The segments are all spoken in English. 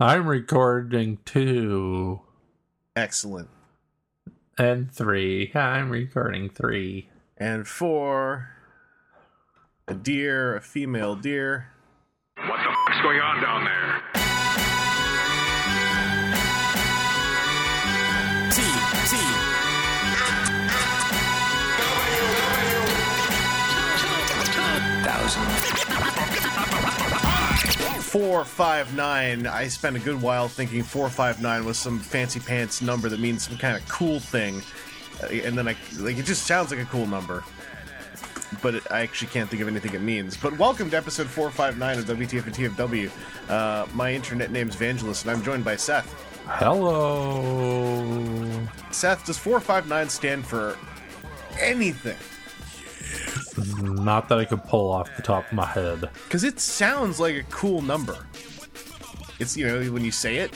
I'm recording two Excellent. and three. I'm recording three. And four, a deer, a female deer. What the fuck's going on down there? 459. I spent a good while thinking 459 was some fancy pants number that means some kind of cool thing. Uh, and then I like it just sounds like a cool number. But it, I actually can't think of anything it means. But welcome to episode 459 of WTF and TFW. Uh, my internet name's Vangelis, and I'm joined by Seth. Hello. Seth, does 459 stand for anything? Not that I could pull off the top of my head. Because it sounds like a cool number. It's, you know, when you say it,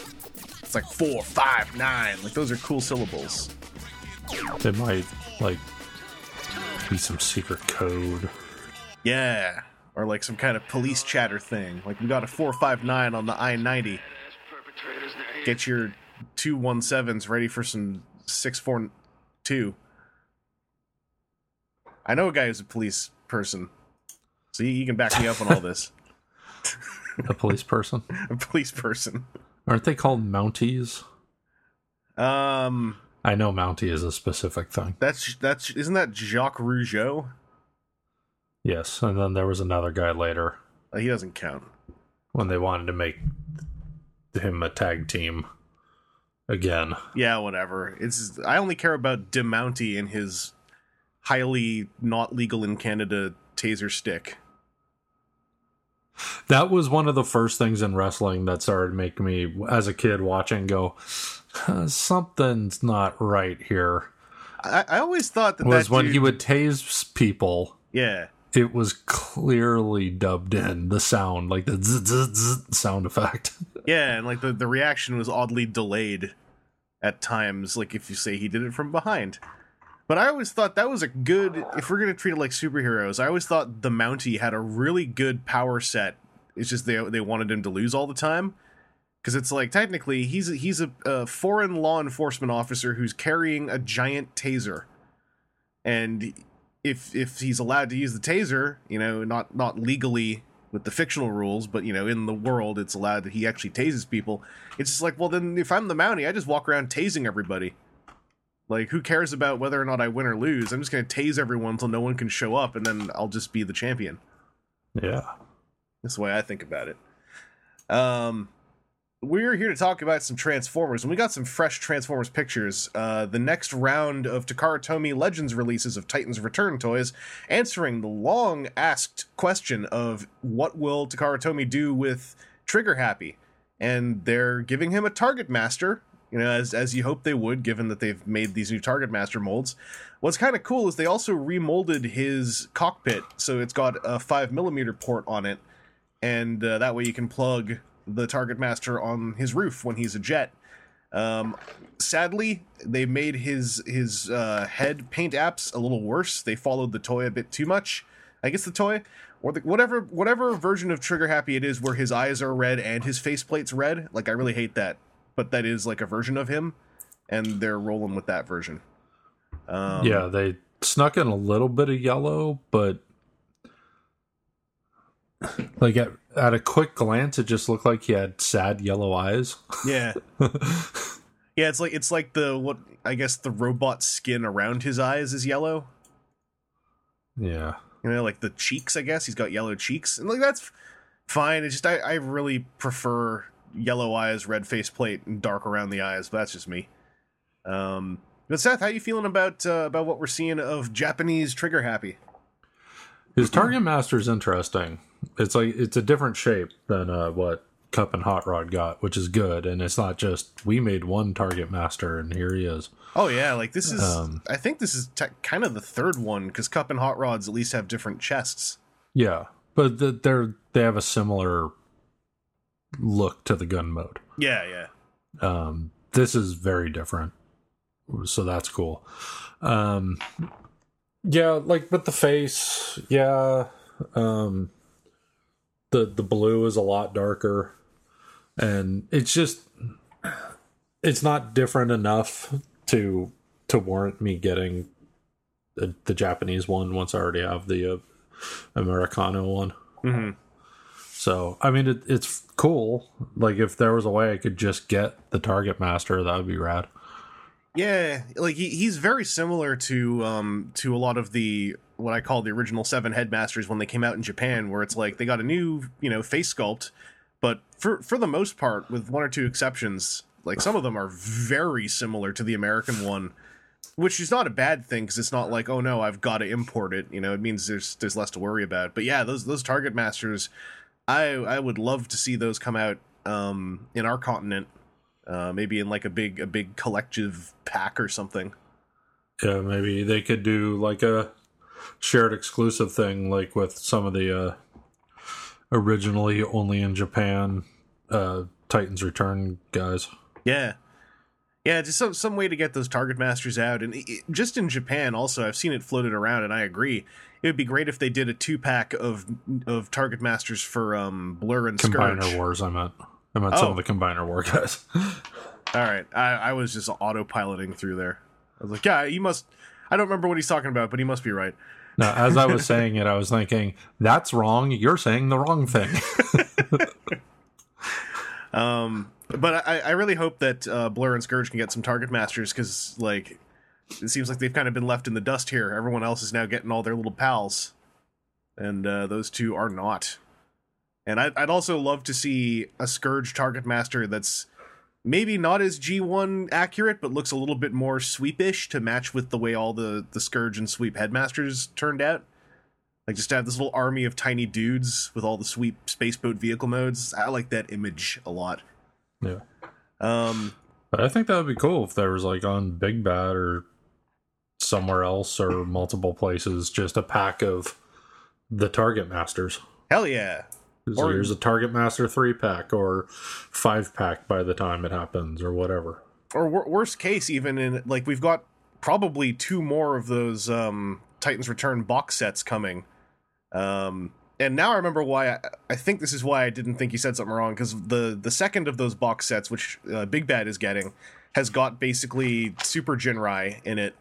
it's like four, five, nine. Like, those are cool syllables. It might, like, be some secret code. Yeah. Or like some kind of police chatter thing. Like, we got a 459 on the I 90. Get your 217s ready for some 642. I know a guy who's a police person. So he he can back me up on all this. A police person. A police person. Aren't they called Mounties? Um, I know Mountie is a specific thing. That's that's isn't that Jacques Rougeau? Yes, and then there was another guy later Uh, he doesn't count. when they wanted to make him a tag team again. Yeah, whatever. It's I only care about the Mountie and his highly not legal in Canada taser stick. That was one of the first things in wrestling that started making me, as a kid watching, go, something's not right here. I, I always thought that Was that when dude- he would tase people, yeah it was clearly dubbed in the sound, like the zzz, zzz, zzz sound effect. yeah, and like the the reaction was oddly delayed at times. Like if you say he did it from behind. But I always thought that was a good. If we're gonna treat it like superheroes, I always thought the Mountie had a really good power set. It's just they they wanted him to lose all the time because it's like technically he's a, he's a, a foreign law enforcement officer who's carrying a giant taser, and if if he's allowed to use the taser, you know, not not legally with the fictional rules, but you know, in the world, it's allowed that he actually tases people. It's just like, well, then if I'm the Mountie, I just walk around tasing everybody. Like, who cares about whether or not I win or lose? I'm just gonna tase everyone until no one can show up, and then I'll just be the champion. yeah. That's the way I think about it. Um, we're here to talk about some Transformers, and we got some fresh Transformers pictures. Uh, the next round of Takara Tomy Legends releases of Titans Return toys, answering the long asked question of what will Takara Tomy do with Trigger Happy, and they're giving him a Target Master. You know, as as you hope they would, given that they've made these new Target Master molds. What's kind of cool is they also remolded his cockpit, so it's got a five millimeter port on it, and uh, that way you can plug the Target Master on his roof when he's a jet. Um, sadly, they made his his uh, head paint apps a little worse. They followed the toy a bit too much. I guess the toy or the, whatever whatever version of Trigger Happy it is, where his eyes are red and his faceplate's red. Like I really hate that, but that is like a version of him, and they're rolling with that version. Um, yeah, they snuck in a little bit of yellow, but like at, at a quick glance, it just looked like he had sad yellow eyes. yeah, yeah. It's like it's like the what I guess the robot skin around his eyes is yellow. yeah. you know like the cheeks i guess he's got yellow cheeks and like that's fine it's just i, I really prefer yellow eyes red face plate and dark around the eyes but that's just me um but seth how you feeling about uh, about what we're seeing of japanese trigger happy His target master is interesting. It's like it's a different shape than uh, what Kup and Hot Rod got, which is good. And it's not just we made one target master and here he is. oh yeah like this is Um, i think this is te- kind of the third one because Kup and hot rods at least have different chests Yeah, but the, they're they have a similar look to the gun mode. yeah yeah Um, this is very different, so that's cool. Um, yeah, like with the face, yeah. Um, the the blue is a lot darker. and it's just it's not different enough to to warrant me getting the, the Japanese one once I already have the uh, Americano one. hmm So I mean, it, it's cool. Like if there was a way I could just get the Target Master, that would be rad. Yeah, like he, he's very similar to um to a lot of the what I call the original seven headmasters when they came out in Japan, where it's like they got a new you know face sculpt, but for for the most part, with one or two exceptions, like some of them are very similar to the American one, which is not a bad thing because it's not like oh no I've got to import it. You know, it means there's there's less to worry about. But yeah, those those Target Masters, I I would love to see those come out um in our continent uh, maybe in like a big a big collective pack or something. Yeah, maybe they could do like a shared exclusive thing, like with some of the uh, originally only in Japan uh, Titans Return guys. Yeah, yeah, just some some way to get those target masters out, and it, just in Japan also, I've seen it floated around, and I agree. It would be great if they did a two pack of of target masters for um Blur and Combiner Scourge. Wars, I meant. I meant some Oh. of the Combiner War guys. All right, I, I was just autopiloting through there. I was like, yeah, he must. I don't remember what he's talking about, but he must be right. now, as I was saying it, I was thinking, that's wrong. You're saying the wrong thing. Um, but I, I really hope that uh, Blur and Scourge can get some target masters because, like, it seems like they've kind of been left in the dust here. Everyone else is now getting all their little pals, and uh, those two are not. And I'd, I'd also love to see a Scourge target master that's maybe not as G1 accurate, but looks a little bit more sweepish to match with the way all the, the Scourge and Sweep headmasters turned out. Like just to have this little army of tiny dudes with all the sweep spaceboat vehicle modes. I like that image a lot. yeah. Um, But I think that would be cool if there was like on Big Bad or somewhere else or multiple places, just a pack of the Target Masters. hell yeah. So Or- here's a Target Master three pack or five pack by the time it happens or whatever. Or wor- worst case, even in like we've got probably two more of those um, Titans Return box sets coming. Um, and now I remember why I, I think this is why I didn't think you said something wrong because the the second of those box sets, which uh, Big Bad is getting, has got basically Super Jinrai in it,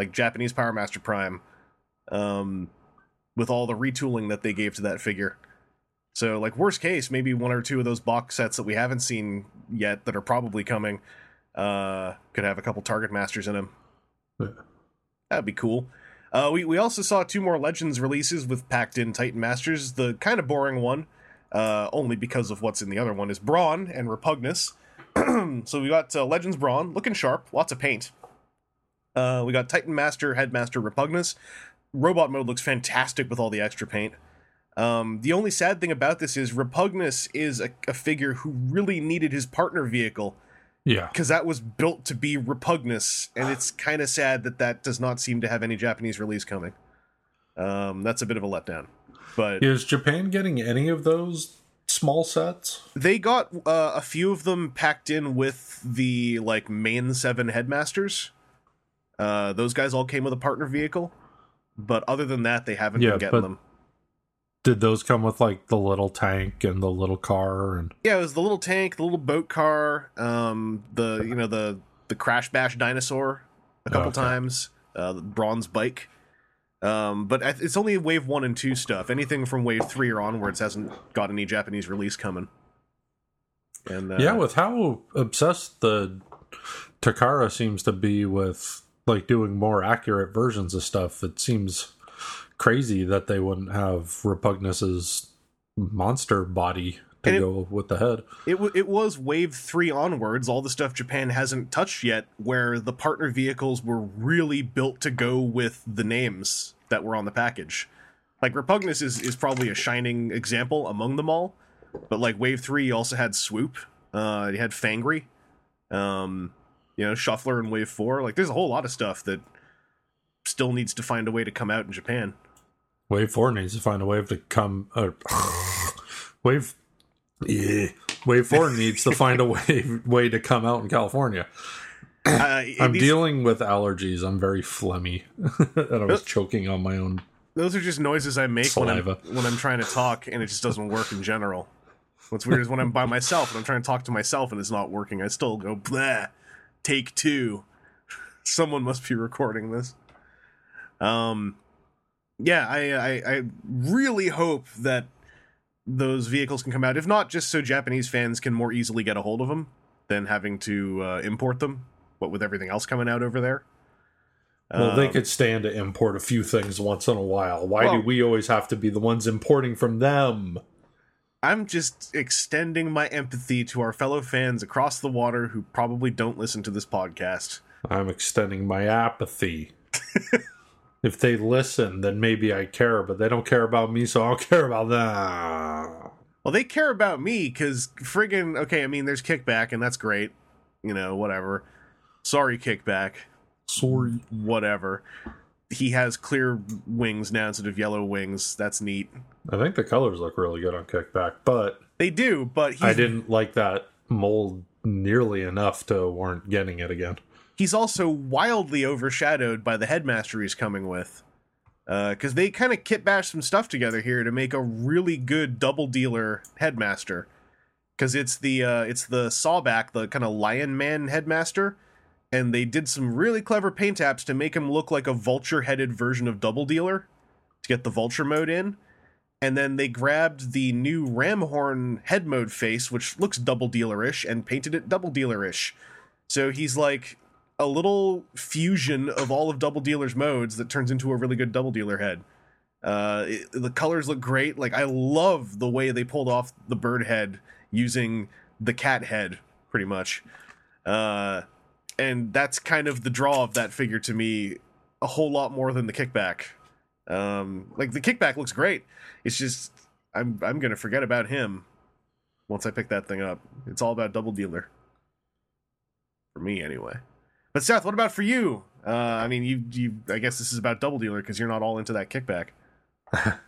like Japanese Power Master Prime, um, with all the retooling that they gave to that figure. So, like worst case, maybe one or two of those box sets that we haven't seen yet that are probably coming uh, could have a couple target masters in them. Yeah. That'd be cool. Uh, we we also saw two more Legends releases with packed in Titan Masters. The kind of boring one, uh, only because of what's in the other one, is Brawn and Repugnus. so we got uh, Legends Brawn, looking sharp, lots of paint. Uh, we got Titan Master, Headmaster Repugnus. Robot mode looks fantastic with all the extra paint. Um, the only sad thing about this is Repugnus is a, a figure who really needed his partner vehicle Yeah. because that was built to be Repugnus, and it's kind of sad that that does not seem to have any Japanese release coming. Um, that's a bit of a letdown. But Is Japan getting any of those small sets? they got uh, a few of them packed in with the like main seven headmasters. Uh, those guys all came with a partner vehicle, but other than that, they haven't Yeah, been getting them. Did those come with like the little tank and the little car and Yeah, it was the little tank, the little boat car, um, the you know the the crash bash dinosaur a couple Okay. times, uh, the bronze bike. Um, but it's only wave one and two stuff. Anything from wave three or onwards hasn't got any Japanese release coming. And uh, yeah, with how obsessed the Takara seems to be with like doing more accurate versions of stuff, it seems crazy that they wouldn't have Repugnus's monster body to it- go with the head. It w- it was wave three onwards, all the stuff Japan hasn't touched yet, where the partner vehicles were really built to go with the names that were on the package. Like Repugnus is is probably a shining example among them all, but like wave three you also had Swoop, uh, you had Fangry, um, you know Shuffler in wave four. Like there's a whole lot of stuff that still needs to find a way to come out in Japan. Wave four needs to find a way to come. Uh, wave, yeah, wave four needs to find a way way to come out in California. Uh, I'm needs- dealing with allergies. I'm very phlegmy, and I was choking on my own. those are just noises I make when I'm when I'm trying to talk, and it just doesn't work in general. What's weird is when I'm by myself and I'm trying to talk to myself and it's not working, I still go blah. Take two. Someone must be recording this. Um, yeah, I, I I really hope that those vehicles can come out. If not, just so Japanese fans can more easily get a hold of them than having to uh, import them. What with everything else coming out over there. Well, they Um, could stand to import a few things once in a while. Why Well- do we always have to be the ones importing from them? I'm just extending my empathy to our fellow fans across the water who probably don't listen to this podcast. I'm extending my apathy. if they listen, then maybe I care, but they don't care about me, so I don't care about them. Well, they care about me because friggin' okay. I mean, there's kickback, and that's great. You know, whatever. Sorry, kickback. Sorry. Whatever. He has clear wings now instead of yellow wings. That's neat. I think the colors look really good on Kickback, but They do, but he's, I didn't like that mold nearly enough to warrant getting it again. he's also wildly overshadowed by the headmaster he's coming with. Because they kind of kit bash some stuff together here to make a really good double dealer headmaster. Because it's the uh, it's the sawback, the kind of lion man headmaster, and they did some really clever paint apps to make him look like a vulture headed version of double dealer to get the vulture mode in. And then they grabbed the new Ramhorn head mode face, which looks double dealer-ish, and painted it double dealer-ish. So he's like a little fusion of all of Double Dealer's modes that turns into a really good Double Dealer head. Uh, it- the colors look great. Like I love the way they pulled off the bird head using the cat head, pretty much. Uh, and that's kind of the draw of that figure to me, a whole lot more than the kickback. Um, like the kickback looks great. It's just I'm I'm gonna forget about him once I pick that thing up. It's all about Double Dealer for me anyway. But Seth, what about for you? Uh, I mean, you you I guess this is about Double Dealer because you're not all into that kickback.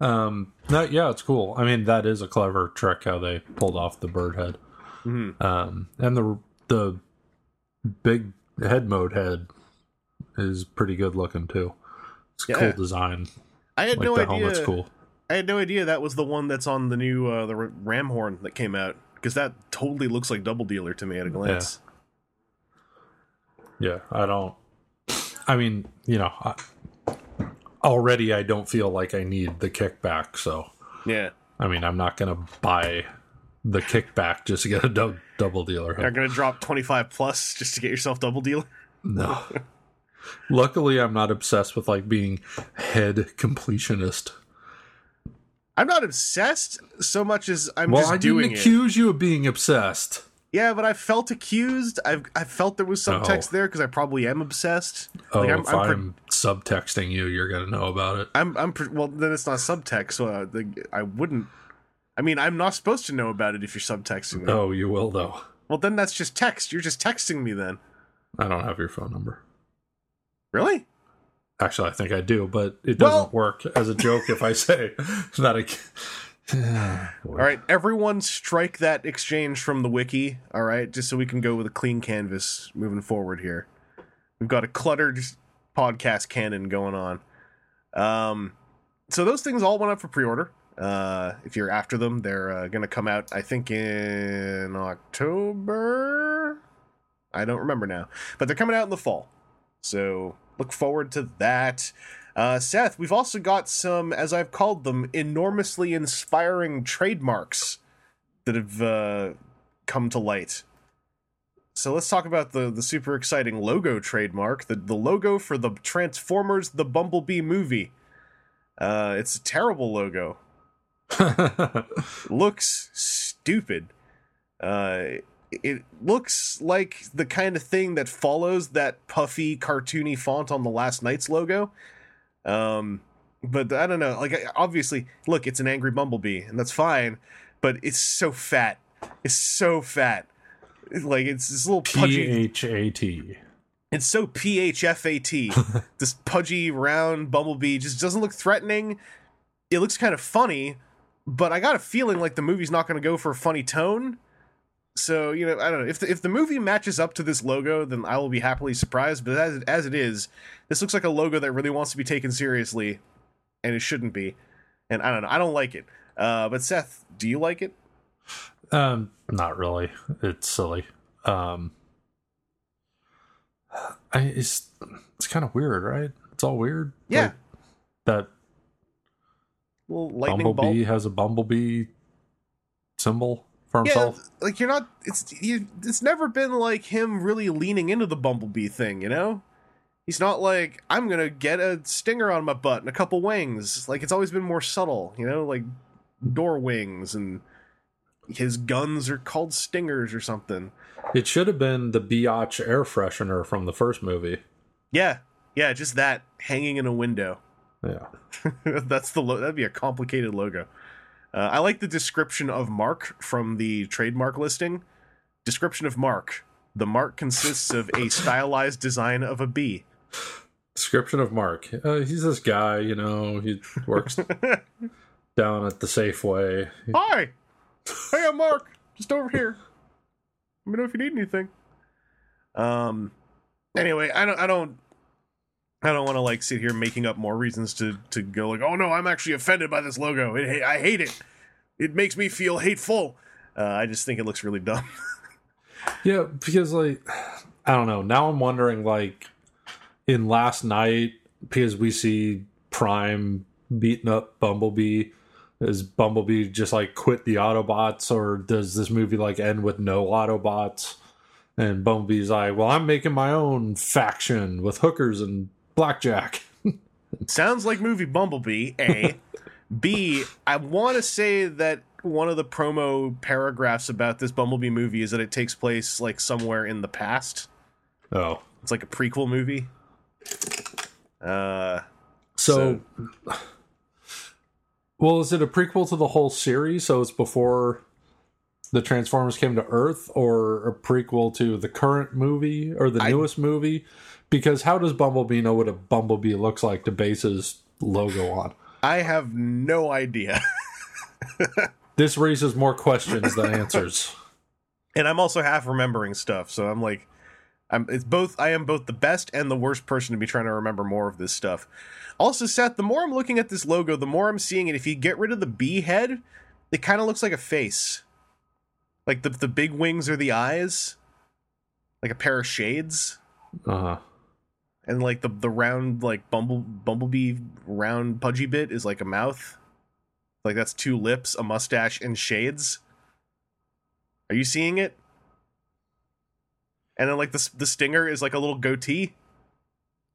Um, no, yeah, it's cool. I mean, that is a clever trick how they pulled off the bird head. hmm Um, and the the big head mode head is pretty good looking too. It's a Yeah. cool design. I had Like no the idea. helmet's cool. I had no idea that was the one that's on the new uh, the Ramhorn that came out because that totally looks like Double Dealer to me at a glance. Yeah, I don't. I mean, you know, I, already I don't feel like I need the kickback. So, Yeah, I mean, I'm not gonna buy the kickback just to get a double dealer. you're gonna drop twenty five plus just to get yourself Double Dealer. No. Luckily, I'm not obsessed with like being head completionist. I'm not obsessed so much as I'm well, just I didn't doing it. accuse you of being obsessed. Yeah, but I felt accused. I've I felt there was subtext Oh. there because I probably am obsessed. Oh, Like, I'm- if I'm pre- I'm, subtexting you, you're gonna know about it. I'm I'm pre- well then it's not subtext, so uh, the, I wouldn't. I mean, I'm not supposed to know about it if you're subtexting me. Oh, you will though. Well, then that's just text. You're just texting me then. I don't have your phone number. Really? Actually, I think I do, but it doesn't work as a joke if I say that I. Can... All right, everyone, strike that exchange from the wiki. All right, just so we can go with a clean canvas moving forward here. We've got a cluttered podcast canon going on. Um, so those things all went up for pre-order. Uh, if you're after them, they're uh, going to come out, I think, in October. I don't remember now, but they're coming out in the fall. So look forward to that. Uh, Seth, we've also got some, as I've called them, enormously inspiring trademarks that have uh, come to light. So let's talk about the the super exciting logo trademark, the the logo for the Transformers: The Bumblebee movie. Uh, it's a terrible logo. looks stupid. Uh, it looks like the kind of thing that follows that puffy, cartoony font on the Last Knight's logo. Um, but I don't know. Like, obviously, look, it's an angry bumblebee, and that's fine. But it's so fat. It's so fat. Like it's this little P pudgy. H A T. It's so PHFAT. this pudgy, round bumblebee just doesn't look threatening. It looks kind of funny, but I got a feeling like the movie's not going to go for a funny tone. So you know, I don't know if the, if the movie matches up to this logo, then I will be happily surprised. But as as it is, this looks like a logo that really wants to be taken seriously, and it shouldn't be. And I don't know, I don't like it. Uh, but Seth, do you like it? Um, not really. It's silly. Um, I it's it's kind of weird, right? It's all weird. Yeah. Like, that Little lightning bumblebee bolt. has a bumblebee symbol for himself. Yeah, like you're not. It's you, it's never been like him really leaning into the bumblebee thing. You know, he's not like I'm gonna get a stinger on my butt and a couple wings. Like it's always been more subtle. You know, like door wings and his guns are called stingers or something. It should have been the Biatch air freshener from the first movie. Yeah, yeah, just that hanging in a window. Yeah. That's the lo- that'd be a complicated logo. Uh, I like the description of Mark from the trademark listing. Description of Mark: the mark consists of a stylized design of a bee. Description of Mark. Uh, he's this guy, you know, he works down at the Safeway. Hi, hey, I'm Mark. Just over here. Let me know if you need anything. Um. Anyway, I don't. I don't. I don't want to like sit here making up more reasons to to go like, oh no, I'm actually offended by this logo. It, I hate it. It makes me feel hateful. Uh, I just think it looks really dumb. Yeah, because like I don't know. Now I'm wondering like in Last Knight because we see Prime beating up Bumblebee. Is Bumblebee just like quit the Autobots, or does this movie like end with no Autobots? And Bumblebee's like, "Well, I'm making my own faction with hookers and blackjack." Sounds like movie Bumblebee, A. B, I want to say that one of the promo paragraphs about this Bumblebee movie is that it takes place like somewhere in the past. Oh, It's like a prequel movie. Uh so, well, is it a prequel to the whole series? So it's before the Transformers came to Earth, or a prequel to the current movie or the I- newest movie? Because how does Bumblebee know what a Bumblebee looks like to base his logo on? I have no idea. This raises more questions than answers. and I'm also half remembering stuff, so I'm like I'm it's both I am both the best and the worst person to be trying to remember more of this stuff. Also, Seth, the more I'm looking at this logo, the more I'm seeing it. If you get rid of the bee head, it kind of looks like a face. Like the the big wings are the eyes. Like a pair of shades. Uh huh. And like the the round like bumble bumblebee round pudgy bit is like a mouth. Like that's two lips, a mustache, and shades. Are you seeing it? And then like the the stinger is like a little goatee.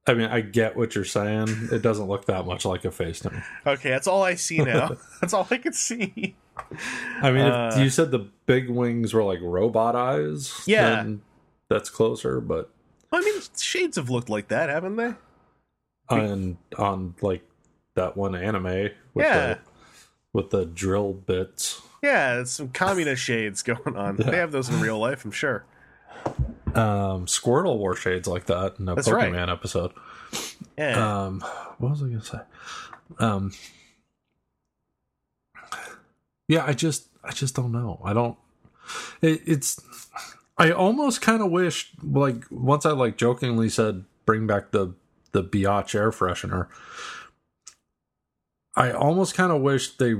I mean, I get what you're saying. It doesn't look that much like a face to me. Okay, that's all I see now. that's all I can see. I mean, Uh, you said the big wings were like robot eyes, Yeah. then that's closer. But I mean, shades have looked like that, haven't they? on on like that one anime with Yeah. the with the drill bits. Yeah, it's some communist shades going on. They have those in real life, I'm sure. Um, Squirtle wore shades like that in a That's Pokemon right. episode. Yeah. Um, what was I gonna say? Um, yeah, I just, I just don't know. I don't. It, it's. I almost kind of wish, like, once I like jokingly said, bring back the the Biatch air freshener. I almost kind of wish they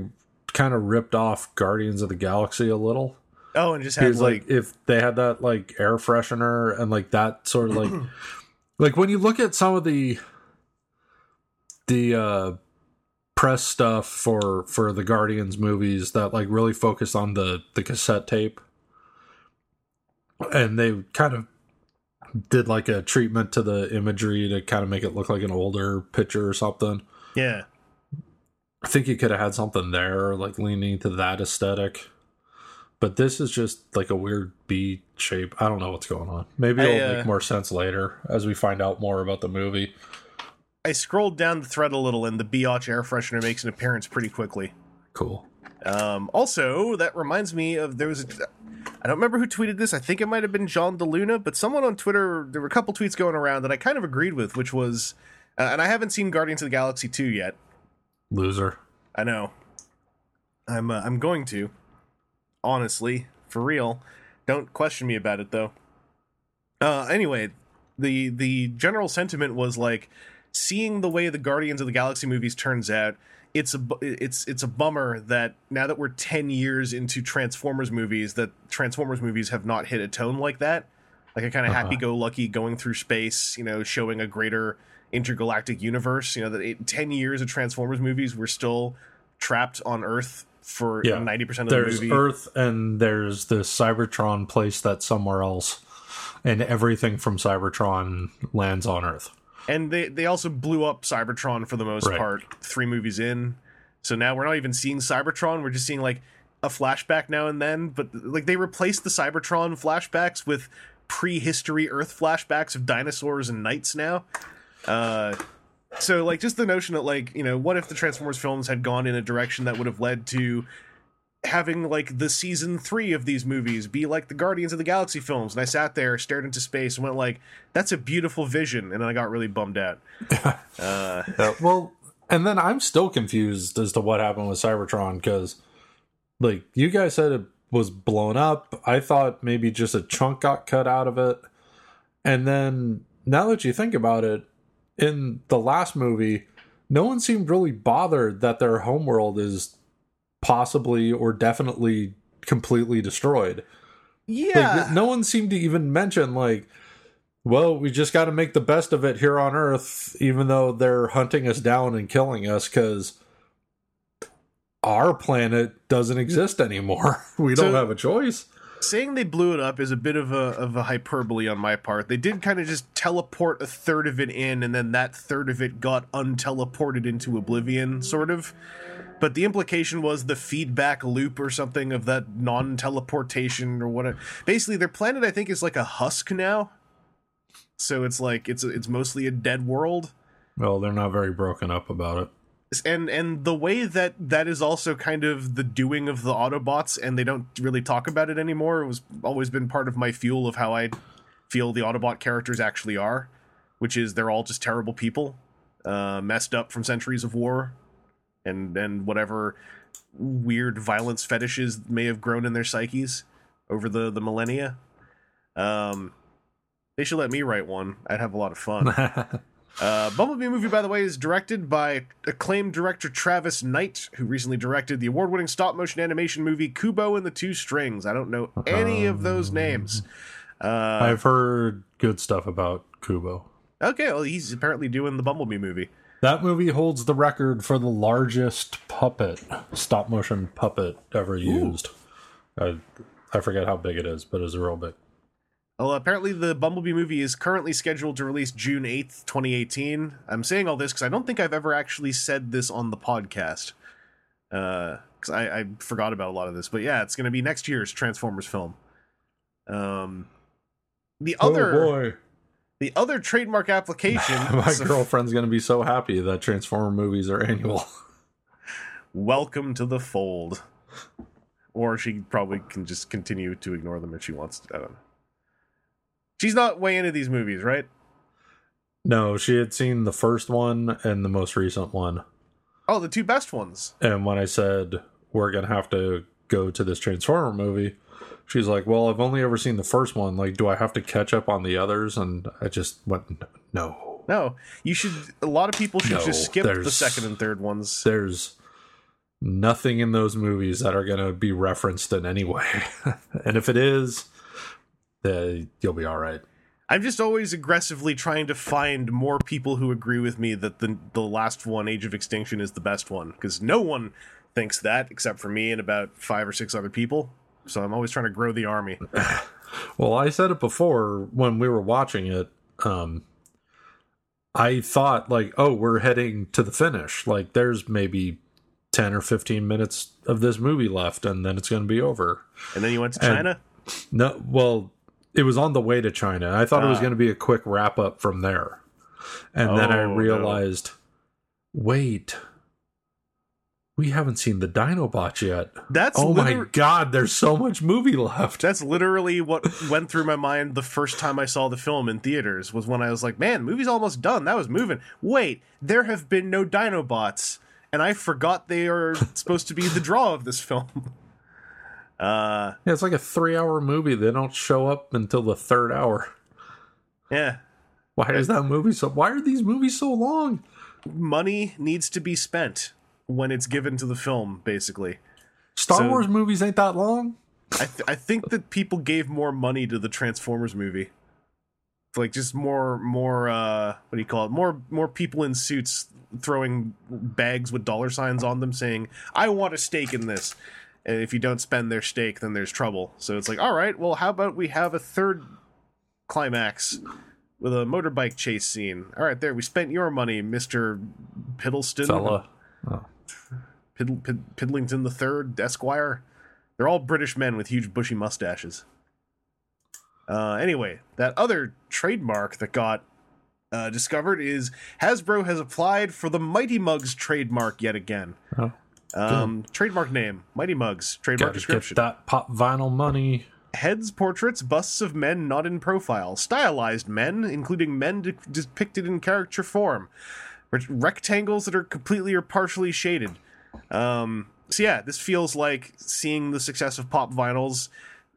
kind of ripped off Guardians of the Galaxy a little oh, and just had like, like if they had that like air freshener and like that sort of like like when you look at some of the the uh press stuff for for the guardians movies that like really focus on the the cassette tape and they kind of did like a treatment to the imagery to kind of make it look like an older picture or something yeah. I think you could have had something there, like leaning to that aesthetic. But this is just like a weird B shape. I don't know what's going on. Maybe I, it'll uh, make more sense later as we find out more about the movie. I scrolled down the thread a little, and the Biatch air freshener makes an appearance pretty quickly. Cool. Um, also, that reminds me of there was a, I don't remember who tweeted this. I think it might have been John DeLuna, but someone on Twitter. There were a couple tweets going around that I kind of agreed with, which was, uh, and I haven't seen Guardians of the Galaxy two yet. Loser. I know. I'm uh, I'm going to. Honestly, for real. Don't question me about it though. Uh anyway, the the general sentiment was like seeing the way the Guardians of the Galaxy movies turns out, it's a it's it's a bummer that now that we're 10 years into Transformers movies that Transformers movies have not hit a tone like that like a kind of Uh-huh. happy go lucky going through space you know showing a greater intergalactic universe you know that it, 10 years of Transformers movies we're still trapped on earth for Yeah. 90% of the There's movie Earth and there's the Cybertron place that's somewhere else. And everything from Cybertron lands on Earth. And they they also blew up Cybertron for the most Right. part three movies in. So now we're not even seeing Cybertron. We're just seeing like a flashback now and then. But like they replaced the Cybertron flashbacks with prehistory Earth flashbacks of dinosaurs and knights now. Uh, so like just the notion that like you know what if the Transformers films had gone in a direction that would have led to having like the season three of these movies be like the Guardians of the Galaxy films, and I sat there, stared into space, and went like, "That's a beautiful vision," and then I got really bummed out. uh, well, and then I'm still confused as to what happened with Cybertron because, like, you guys said it was blown up. I thought maybe just a chunk got cut out of it. And then now that you think about it, in the last movie, no one seemed really bothered that their homeworld is possibly or definitely completely destroyed. yeah, Like, no one seemed to even mention like, well, we just got to make the best of it here on Earth, even though they're hunting us down and killing us because our planet doesn't exist anymore. We don't So- have a choice. Saying they blew it up is a bit of a of a hyperbole on my part. They did kind of just teleport a third of it in, and then that third of it got unteleported into oblivion, sort of. But the implication was the feedback loop or something of that non-teleportation or whatever. Basically, their planet I think is like a husk now, so it's like it's it's mostly a dead world. Well, they're not very broken up about it. And and the way that that is also kind of the doing of the autobots and they don't really talk about it anymore it was always been part of my fuel of how i feel the autobot characters actually are which is they're all just terrible people uh messed up from centuries of war and and whatever weird violence fetishes may have grown in their psyches over the the millennia. Um they should let me write one. I'd have a lot of fun uh, Bumblebee movie, by the way, is directed by acclaimed director Travis Knight, who recently directed the award-winning stop-motion animation movie Kubo and the Two Strings. I don't know any of those names. Uh, I've heard good stuff about Kubo. okay, well, he's apparently doing the Bumblebee movie. That movie holds the record for the largest puppet, stop motion puppet ever used. I, I forget how big it is, but it's a real big. Well, apparently the Bumblebee movie is currently scheduled to release June 8th, 2018. I'm saying all this because I don't think I've ever actually said this on the podcast. Because I, I forgot about a lot of this. But yeah, it's going to be next year's Transformers film. Um, the other oh boy. the other trademark application. My so- girlfriend's going to be so happy that Transformer movies are annual. welcome to the fold. Or she probably can just continue to ignore them if she wants to. I don't know. She's not way into these movies, right? no, she had seen the first one and the most recent one. Oh, the two best ones. And when I said we're going to have to go to this Transformer movie, she's like, Well, I've only ever seen the first one. Like, do I have to catch up on the others? And I just went, No. No, you should. A lot of people should No, just skip the second and third ones. There's nothing in those movies that are going to be referenced in any way. and if it is, uh, you'll be all right. I'm just always aggressively trying to find more people who agree with me that the the last one, Age of Extinction, is the best one because no one thinks that except for me and about five or six other people. So I'm always trying to grow the army. Well, I said it before when we were watching it. Um, I thought like, oh, we're heading to the finish. Like, there's maybe ten or fifteen minutes of this movie left, and then it's going to be over. And then you went to And- China. No, well, it was on the way to China. I thought it was Ah. going to be a quick wrap up from there, and then I Oh, no. realized, wait, we haven't seen the Dinobots yet. That's oh my god, there's so much movie left. That's literally what went through my mind the first time I saw the film in theaters was when I was like, "Man, movie's almost done. That was moving." Wait, there have been no Dinobots, and I forgot they are supposed to be the draw of this film. Uh, Yeah, it's like a three hour movie. They don't show up until the third hour. yeah, Why is that movie so? Why are these movies so long? money needs to be spent. when it's given to the film, basically. Star So- Wars movies ain't that long. I th- I think that people gave more money to the Transformers movie. Like just more more uh what do you call it? More more people in suits throwing bags with dollar signs on them saying, "I want a stake in this." And if you don't spend their stake, then there's trouble. So it's like, "All right, well, how about we have a third climax with a motorbike chase scene?" All right, there, we spent your money, Mr. Piddleston. Fella. Pid- Pid- Pidlington the Third, Esquire. They're all British men with huge bushy mustaches. Uh, anyway, that other trademark that got uh, discovered is Hasbro has applied for the Mighty Mugs trademark yet again. Oh, Um, trademark name, Mighty Mugs. Trademark Gotta description. get that pop vinyl money. Heads, portraits, busts of men not in profile, stylized men, including men de- depicted in caricature form, Rec- rectangles that are completely or partially shaded. Um, so yeah, this feels like seeing the success of pop vinyls.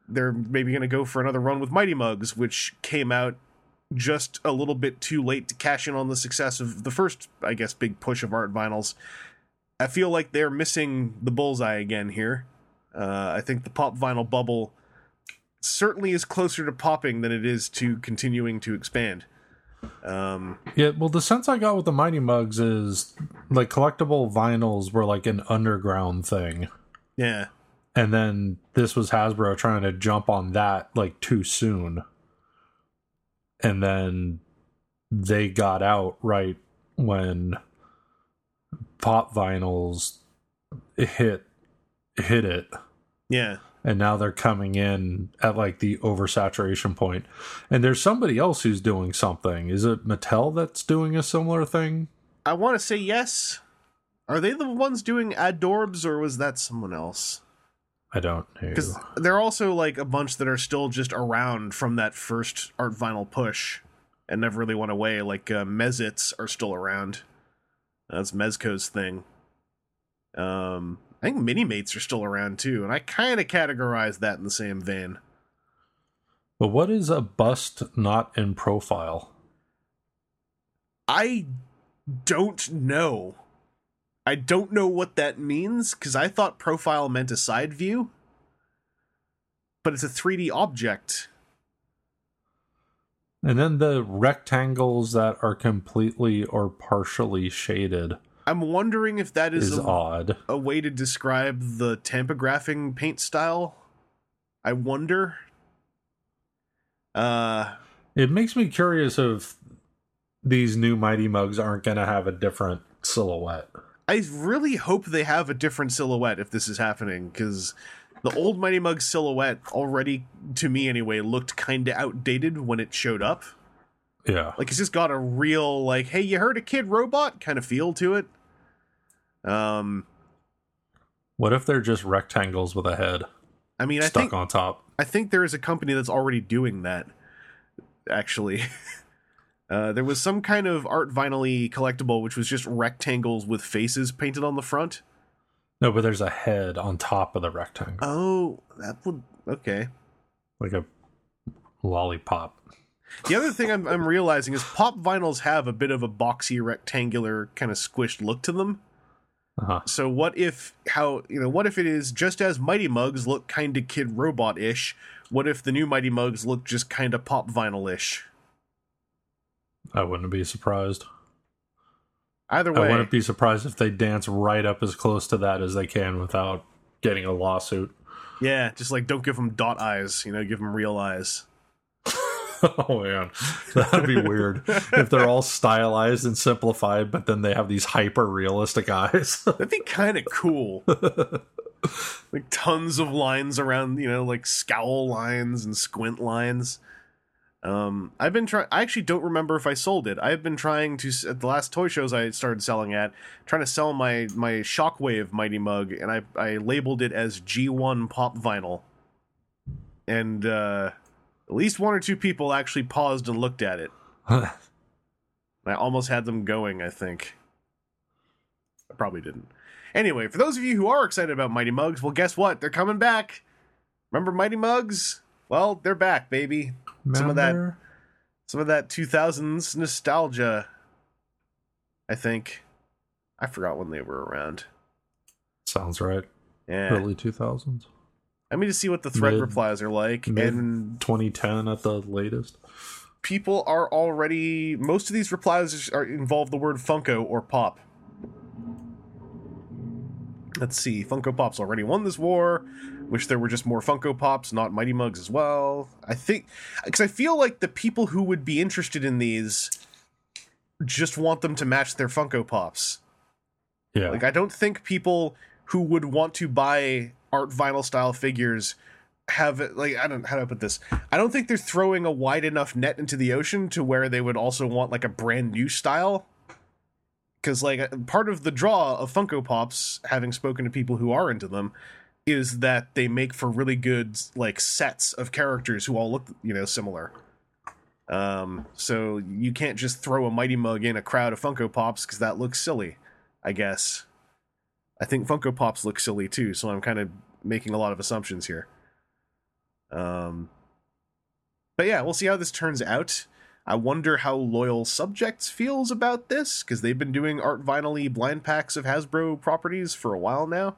They're maybe going to go for another run with Mighty Mugs, which came out just a little bit too late to cash in on the success of the first, I guess, big push of art vinyls. I feel like they're missing the bullseye again here. Uh, I think the pop vinyl bubble certainly is closer to popping than it is to continuing to expand. Um, Yeah, well, the sense I got with the Mighty Mugs is like collectible vinyls were like an underground thing. yeah, And then this was Hasbro trying to jump on that like too soon. And then they got out right when pop vinyls hit hit it. yeah. And now they're coming in at like the oversaturation point. And there's somebody else who's doing something. Is it Mattel that's doing a similar thing? I want to say yes. Are they the ones doing Adorbs, or was that someone else? I don't know. Because there are also like a bunch that are still just around from that first art vinyl push and never really went away. Like uh, Mez-Itz are still around. That's Mezco's thing. Um, I think Minimates are still around too, and I kind of categorize that in the same vein. But what is a bust not in profile? I don't know. I don't know what that means because I thought profile meant a side view, but it's a 3D object. And then the rectangles that are completely or partially shaded I'm wondering if that is, is a, odd. a way to describe the tampagraphing paint style. I wonder. Uh, It makes me curious if these new Mighty Mugs aren't going to have a different silhouette. I really hope they have a different silhouette if this is happening because the old Mighty Mug silhouette already, to me anyway, looked kind of outdated when it showed up. Yeah. Like it's just got a real like, hey, you heard a Kidrobot kind of feel to it. Um, What if they're just rectangles with a head I mean, I stuck think on top? I think there is a company that's already doing that. Actually, uh, there was some kind of art vinyl collectible which was just rectangles with faces painted on the front. No, but there's a head on top of the rectangle, Oh, that would okay. like a lollipop. The other thing I'm, I'm realizing is pop vinyls have a bit of a boxy, rectangular, kind of squished look to them. Uh-huh. So what if how you know what if it is just as Mighty Mugs look kind of Kidrobot ish? What if the new Mighty Mugs look just kind of pop vinyl ish? I wouldn't be surprised. Either way, I wouldn't be surprised if they dance right up as close to that as they can without getting a lawsuit. yeah, just like don't give them dot eyes, you know, give them real eyes. oh man, that'd be weird if they're all stylized and simplified, but then they have these hyper realistic eyes. That'd be kind of cool. like tons of lines around, you know, like scowl lines and squint lines. Um, I've been trying. I actually don't remember if I sold it. I've been trying to at the last toy shows I started selling at, trying to sell my my Shockwave Mighty Mug, and I I labeled it as G1 Pop Vinyl, and uh, at least one or two people actually paused and looked at it. I almost had them going. I think. I probably didn't. Anyway, for those of you who are excited about Mighty Mugs, well, guess what? They're coming back. Remember Mighty Mugs? Well, they're back, baby. Some of that- Some of that 2000s nostalgia. I think. I forgot when they were around. Sounds right. Yeah. Early 2000s. I mean to see what the thread Mid- replies are like, and 2010 at the latest. people are already most of these replies are involve the word Funko or Pop. Let's see, Funko Pop's already won this war. Wish there were just more Funko Pops, not Mighty Mugs as well. I think because I feel like the people who would be interested in these just want them to match their Funko Pops. Yeah. Like I don't think people who would want to buy art vinyl style figures have it like I don't how do I put this? I don't think they're throwing a wide enough net into the ocean to where they would also want like a brand new style. Cuz like part of the draw of Funko Pops, having spoken to people who are into them, is that they make for really good like sets of characters who all look, you know, similar. Um so you can't just throw a mighty mug in a crowd of Funko Pops cuz that looks silly. I guess. I think Funko Pops look silly too, so I'm kind of making a lot of assumptions here. Um, but yeah, we'll see how this turns out. I wonder how Loyal Subjects feels about this because they've been doing art vinyl blind packs of Hasbro properties for a while now.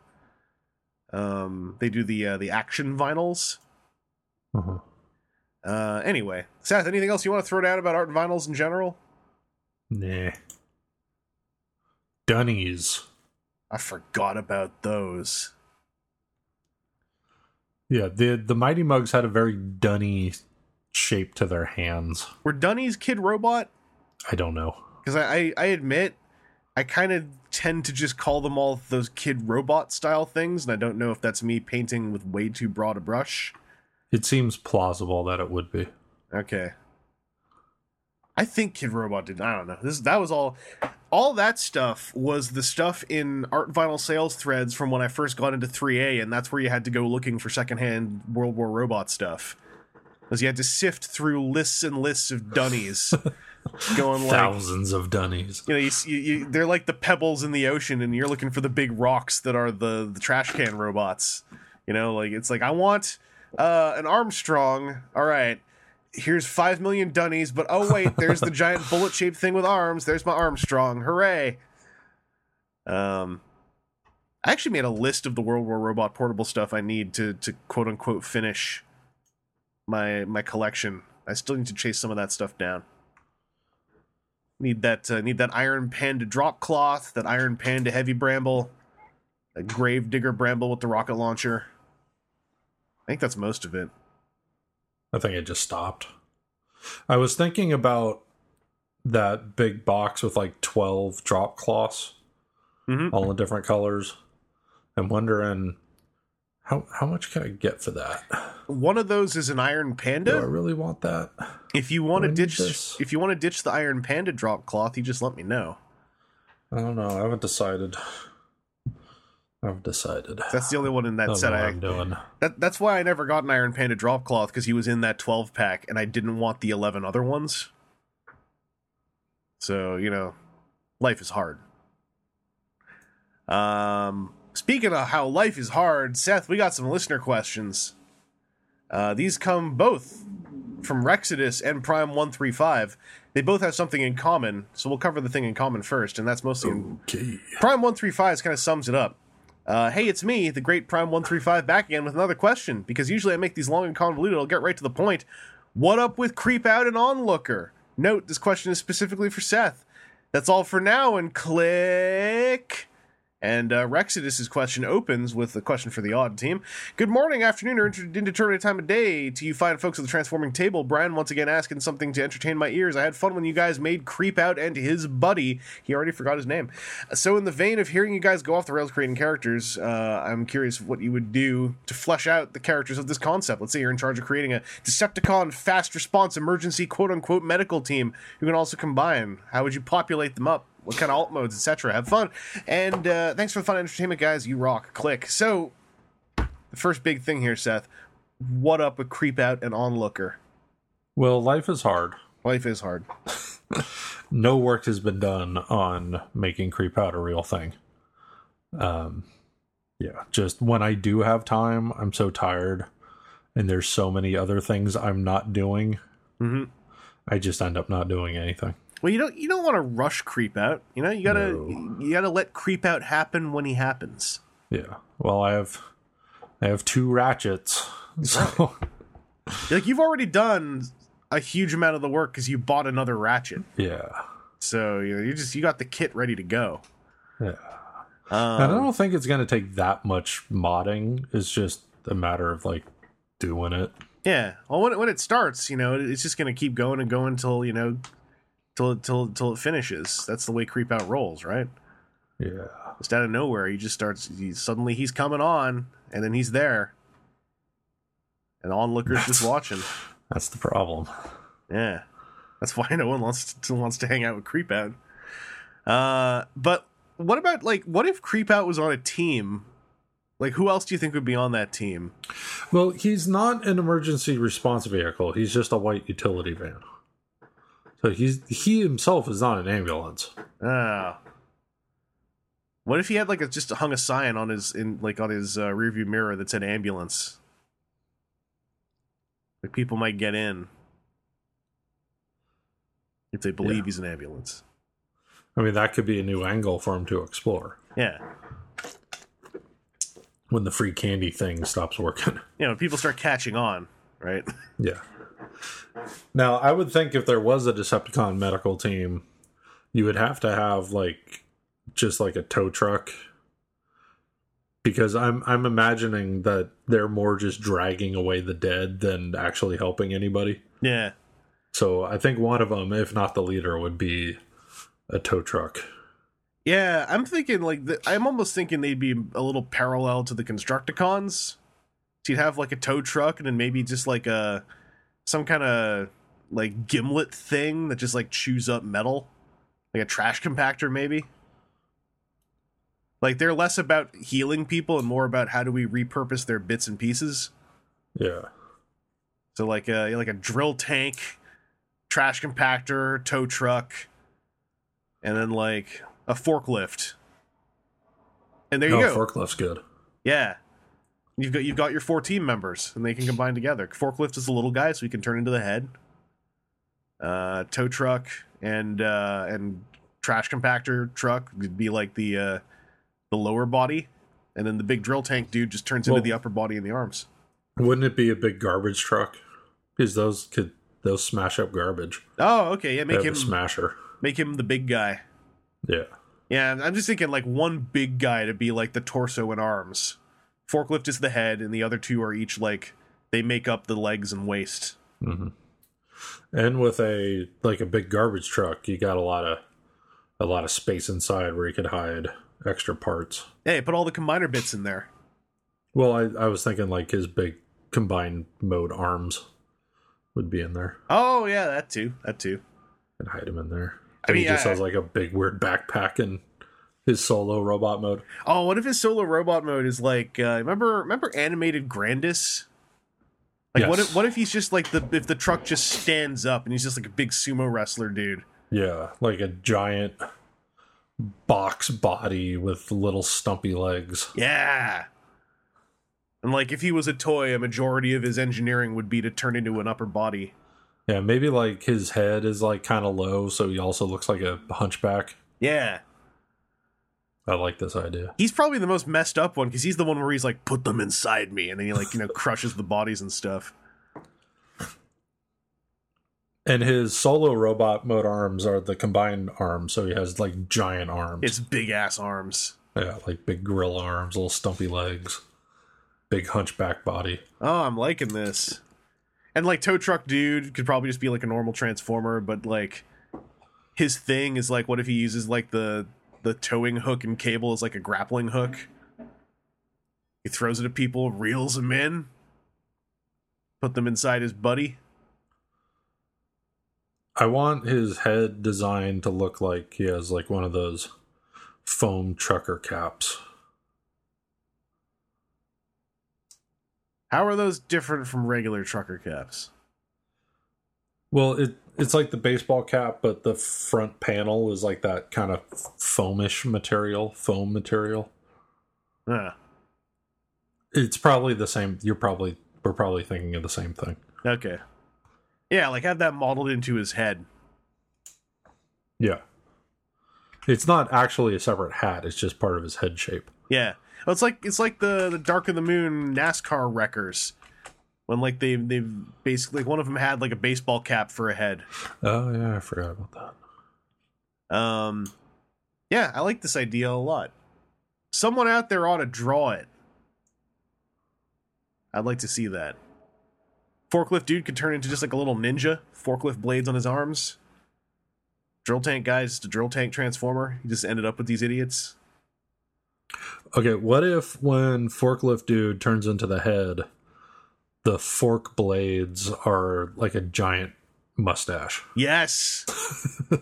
Um, they do the uh, the action vinyls. Uh-huh. Uh, anyway, Seth, anything else you want to throw down about art and vinyls in general? Nah. Dunnies. I forgot about those. Yeah, the the Mighty Mugs had a very dunny shape to their hands. Were Dunnies Kidrobot? I don't know. because I, I I admit I kind of tend to just call them all those Kidrobot style things, and I don't know if that's me painting with way too broad a brush. It seems plausible that it would be. Okay. I think Kidrobot did. I don't know. This that was all. All that stuff was the stuff in art vinyl sales threads from when I first got into 3A, and that's where you had to go looking for secondhand World War Robot stuff. Because you had to sift through lists and lists of dunnies, going like Thousands of dunnies. you know, you, you, you, they're like the pebbles in the ocean, and you're looking for the big rocks that are the, the trash can robots. You know, like it's like I want uh, an Armstrong. All right, here's five million dunnies, but oh wait, there's the giant bullet shaped thing with arms. There's my Armstrong. Hooray! Um, I actually made a list of the World War Robot portable stuff I need to to quote unquote finish my my collection. I still need to chase some of that stuff down. Need that uh, need that Iron Panda drop cloth, that Iron Panda heavy bramble, a Grave Digger bramble with the rocket launcher. I think that's most of it. I think it just stopped. I was thinking about that big box with like 12 drop cloths, Mhm. all in different colors. I'm wondering how how much can I get for that? One of those is an Iron Panda. Do I really want that? If you want to ditch, this? if you want to ditch the Iron Panda drop cloth, you just let me know. I don't know. I haven't decided. I haven't decided. That's the only one in that set. I, I'm doing. that, that's why I never got an Iron Panda drop cloth because he was in that 12 pack, and I didn't want the 11 other ones. So you know, life is hard. Um, speaking of how life is hard, Seth, we got some listener questions. Uh, these come both from Rexodus and Prime One Three Five. They both have something in common, so we'll cover the thing in common first, and that's mostly Okay. Prime One Three Five kind of sums it up. Uh, hey, it's me, the great Prime One Three Five, back again with another question. Because usually I make these long and convoluted. I'll get right to the point. What up with Creep Out and Onlooker? Note: this question is specifically for Seth. That's all for now, and click. And uh, Rexodus's question opens with a question for the odd team. Good morning, afternoon, or indeterminate time of day to you fine folks at the transforming table. Brian once again asking something to entertain my ears. I had fun when you guys made Creep Out and his buddy. He already forgot his name. So, in the vein of hearing you guys go off the rails creating characters, uh, I'm curious what you would do to flesh out the characters of this concept. Let's say you're in charge of creating a Decepticon fast response emergency quote unquote medical team who can also combine. How would you populate them up? What kind of alt modes, etc. Have fun. And uh, thanks for the fun entertainment, guys. You rock. Click. So, the first big thing here, Seth. What up with Creep Out and Onlooker? Well, life is hard. Life is hard. no work has been done on making creep out a real thing. Um, yeah, just when I do have time, I'm so tired, and there's so many other things I'm not doing. hmm I just end up not doing anything. Well, you don't you don't want to rush Creep Out. You know, you gotta No. you gotta let Creep Out happen when he happens. Yeah. Well, I have I have two ratchets. So Like you've already done a huge amount of the work because you bought another ratchet. yeah. So you know, you just you got the kit ready to go. Yeah. Um, and I don't think it's going to take that much modding. It's just a matter of like doing it. Yeah. Well, when it, when it starts, you know, it's just going to keep going and going until you know, till till till it finishes. That's the way Creep Out rolls, right? Yeah. Just out of nowhere, he just starts. He, suddenly, he's coming on, and then he's there, and onlookers just watching. That's the problem. Yeah, that's why no one wants to, wants to hang out with Creep Out. Uh, but what about like, what if Creep Out was on a team? Like, who else do you think would be on that team? Well, he's not an emergency response vehicle. He's just a white utility van. So he's he himself is not an ambulance. Ah. What if he had like a, just hung a sign on his in like on his uh, rearview mirror that said ambulance? Like people might get in if they believe Yeah. he's an ambulance. I mean, that could be a new angle for him to explore Yeah, when the free candy thing stops working. you know, people start catching on, right? Yeah. Now, I would think if there was a Decepticon medical team, you would have to have like just like a tow truck because I'm I'm imagining that they're more just dragging away the dead than actually helping anybody. yeah, So, I think one of them, if not the leader, would be a tow truck. yeah. I'm thinking like the, I'm almost thinking they'd be a little parallel to the Constructicons. So you'd have like a tow truck and then maybe just like a some kind of like gimlet thing that just like chews up metal, like a trash compactor maybe. Like they're less about healing people and more about how do we repurpose their bits and pieces. Yeah. So like uh, a like a drill tank, trash compactor, tow truck, and then like a forklift. And there you go. forklift's good. yeah. You've got you've got your four team members and they can combine together. Forklift is a little guy, so he can turn into the head. Uh tow truck and uh and trash compactor truck would be like the uh the lower body. And then the big drill tank dude just turns Well- into the upper body and the arms. Wouldn't it be a big garbage truck? Because those could those smash up garbage. Oh, okay, yeah, make him a smasher. make him the big guy. Yeah. Yeah, I'm just thinking like one big guy to be like the torso and arms. Forklift is the head, and the other two are each like they make up the legs and waist. hmm And with a like a big garbage truck, you got a lot of a lot of space inside where you could hide extra parts. Hey, put all the combiner bits in there. Well, I, I was thinking like his big combined mode arms would be in there Oh yeah, that too. That too. and hide him in there. I And he mean, just I- has like a big weird backpack and his solo robot mode. Oh, what if his solo robot mode is like uh, remember remember animated Grandis? Like what if what if he's just like the if the truck just stands up and he's just like a big sumo wrestler dude? Yeah, like a giant box body with little stumpy legs. Yeah. And like if he was a toy, a majority of his engineering would be to turn into an upper body. Yeah, maybe like his head is like kind of low, so he also looks like a hunchback. Yeah. I like this idea. He's probably the most messed up one because he's the one where he's like, put them inside me, and then he like, you know, crushes the bodies and stuff. And his solo robot mode arms are the combined arms, so he has like giant arms. It's big ass arms. yeah, like big gorilla arms, little stumpy legs, big hunchback body. Oh, I'm liking this. And like tow truck dude could probably just be like a normal transformer, but like his thing is like what if he uses like the the towing hook and cable is like a grappling hook? He throws it at people, reels them in, put them inside his buddy. I want his head design to look like he has like one of those foam trucker caps. How are those different from regular trucker caps? Well, it it's like the baseball cap, but the front panel is like that kind of foamish material, foam material. Ah, It's probably the same. You're probably we're probably thinking of the same thing. okay. Yeah, like have that modeled into his head. Yeah. It's not actually a separate hat, it's just part of his head shape. Yeah. Well, it's like it's like the the Dark of the Moon NASCAR wreckers. When like they they've basically like one of them had like a baseball cap for a head. Oh yeah, I forgot about that. Um yeah, I like this idea a lot. Someone out there ought to draw it. I'd like to see that. Forklift dude could turn into just like a little ninja, forklift blades on his arms. Drill tank guy is just a drill tank transformer. He just ended up with these idiots. Okay, what if when forklift dude turns into the head, the fork blades are like a giant mustache? Yes. it's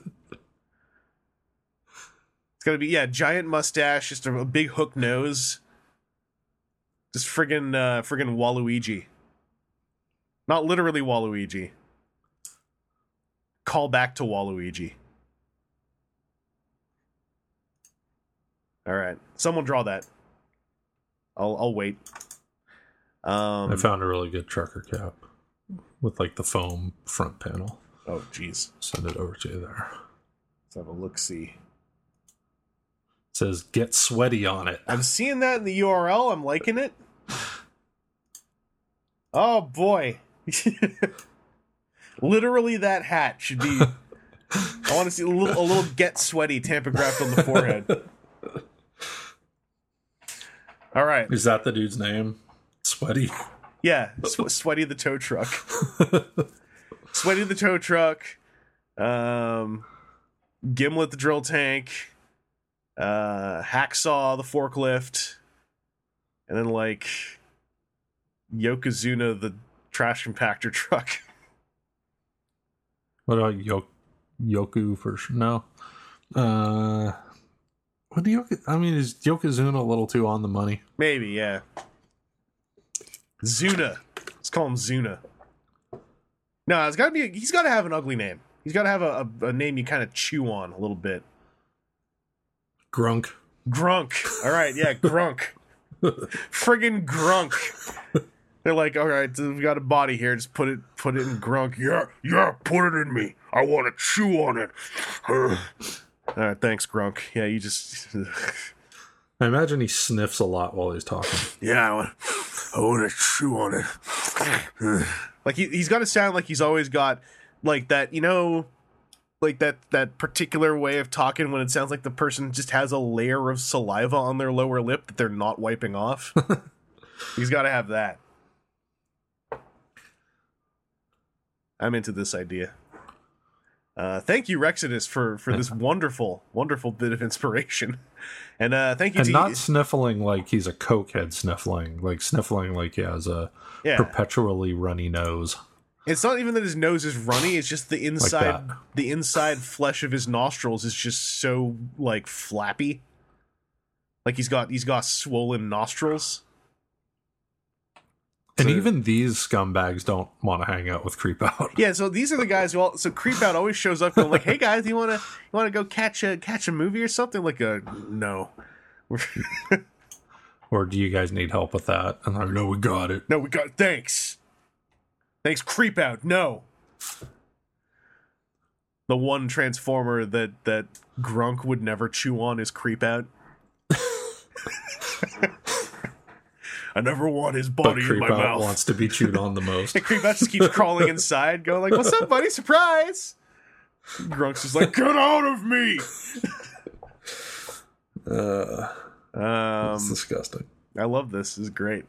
gonna be yeah, giant mustache, just a, big hook nose. Just friggin' uh friggin' Waluigi. Not literally Waluigi. Call back to Waluigi. Alright. Someone draw that. I'll I'll wait. Um I found a really good trucker cap with like the foam front panel. Oh jeez. Send it over to you there. Let's have a look see. It says get sweaty on it. I'm seeing that in the URL. I'm liking it. Oh boy. Literally, that hat should be. I want to see a little, a little get sweaty tampographed on the forehead. All right. Is that the dude's name? Sweaty. Yeah. Sw- sweaty the tow truck. Sweaty the tow truck. Um, Gimlet the drill tank. Uh, Hacksaw the forklift. And then, like, Yokozuna the trash compactor truck. What about Yo- Yoku for sure? No. Uh, what do Yoku? I mean, is Yokozuna a little too on the money? Maybe, yeah. Zuna. Let's call him Zuna. No, it's gotta be. He's gotta have an ugly name. He's gotta have a, a, a name you kind of chew on a little bit. Grunk. Grunk. All right, yeah, Grunk. Friggin' Grunk. They're like, all right, we've got a body here. Just put it, put it in Grunk. Yeah, yeah, put it in me. I want to chew on it. all right, thanks, Grunk. Yeah, you just. I imagine he sniffs a lot while he's talking. Yeah, I want, I want to chew on it. like he, he's got to sound like he's always got like that, you know, like that that particular way of talking when it sounds like the person just has a layer of saliva on their lower lip that they're not wiping off. he's got to have that. I'm into this idea. Uh, thank you, Rexodus, for for this wonderful, wonderful bit of inspiration, and uh, thank you And not sniffling like he's a cokehead sniffling, like sniffling like he has a yeah. perpetually runny nose. It's not even that his nose is runny; it's just the inside, that. the inside flesh of his nostrils is just so like flappy. Like he's got he's got swollen nostrils. And So- even these scumbags don't want to hang out with Creep Out. Yeah, so these are the guys who all so creep out always shows up going like, "Hey guys, you want to you want to go catch a catch a movie or something?" Like a no, Or do you guys need help with that? And I know we got it. no, we got it. thanks, thanks. Creep out, no. The one transformer that that Grunk would never chew on is creep out. I never want his But body in Creep my Out mouth. wants to be chewed on the most. And Creep out just keeps crawling inside, going like, "What's up, buddy? Surprise!" Grunk's just like, "Get out of me!" Uh, Um, it's disgusting. I love this. This is great.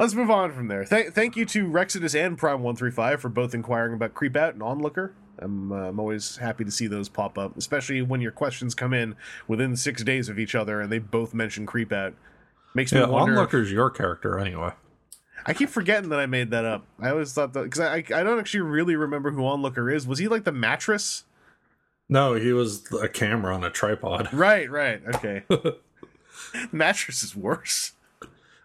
Let's move on from there. Thank, thank you to Rexodus and Prime One Three Five for both inquiring about Creep Out and Onlooker. I'm uh, I'm always happy to see those pop up, especially when your questions come in within six days of each other and they both mention Creep Out. Makes me Yeah, wonder. Onlooker's your character anyway. I keep forgetting that I made that up. I always thought that because I I don't actually really remember who Onlooker is. Was he like the mattress? No, he was a camera on a tripod. Right, right, okay. mattress is worse.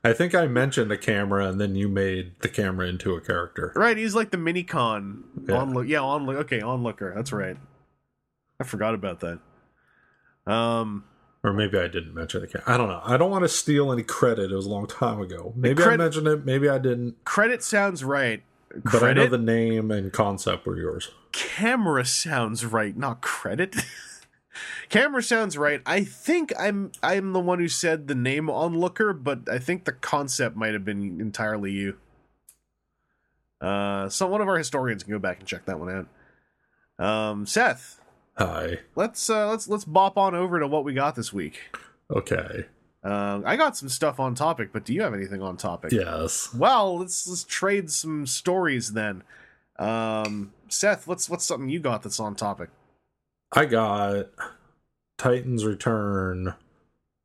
I think I mentioned a camera, and then you made the camera into a character. Right, he's like the mini con. Yeah. Onlook, yeah, onlook. Okay, onlooker. That's right. I forgot about that. Um, Or maybe I didn't mention the camera. I don't know. I don't want to steal any credit. It was a long time ago. Maybe I mentioned it. Maybe I didn't. credit sounds right. But I know the name and concept were yours. camera sounds right, not credit. Camera sounds right. I think I'm I'm the one who said the name onlooker, but I think the concept might have been entirely you. Uh, so one of our historians can go back and check that one out. Um, Seth, Hi. let's uh, let's let's bop on over to what we got this week. Okay. Um, I got some stuff on topic, but do you have anything on topic? Yes. Well, let's let's trade some stories then. Um, Seth, what's what's something you got that's on topic? I got Titans Return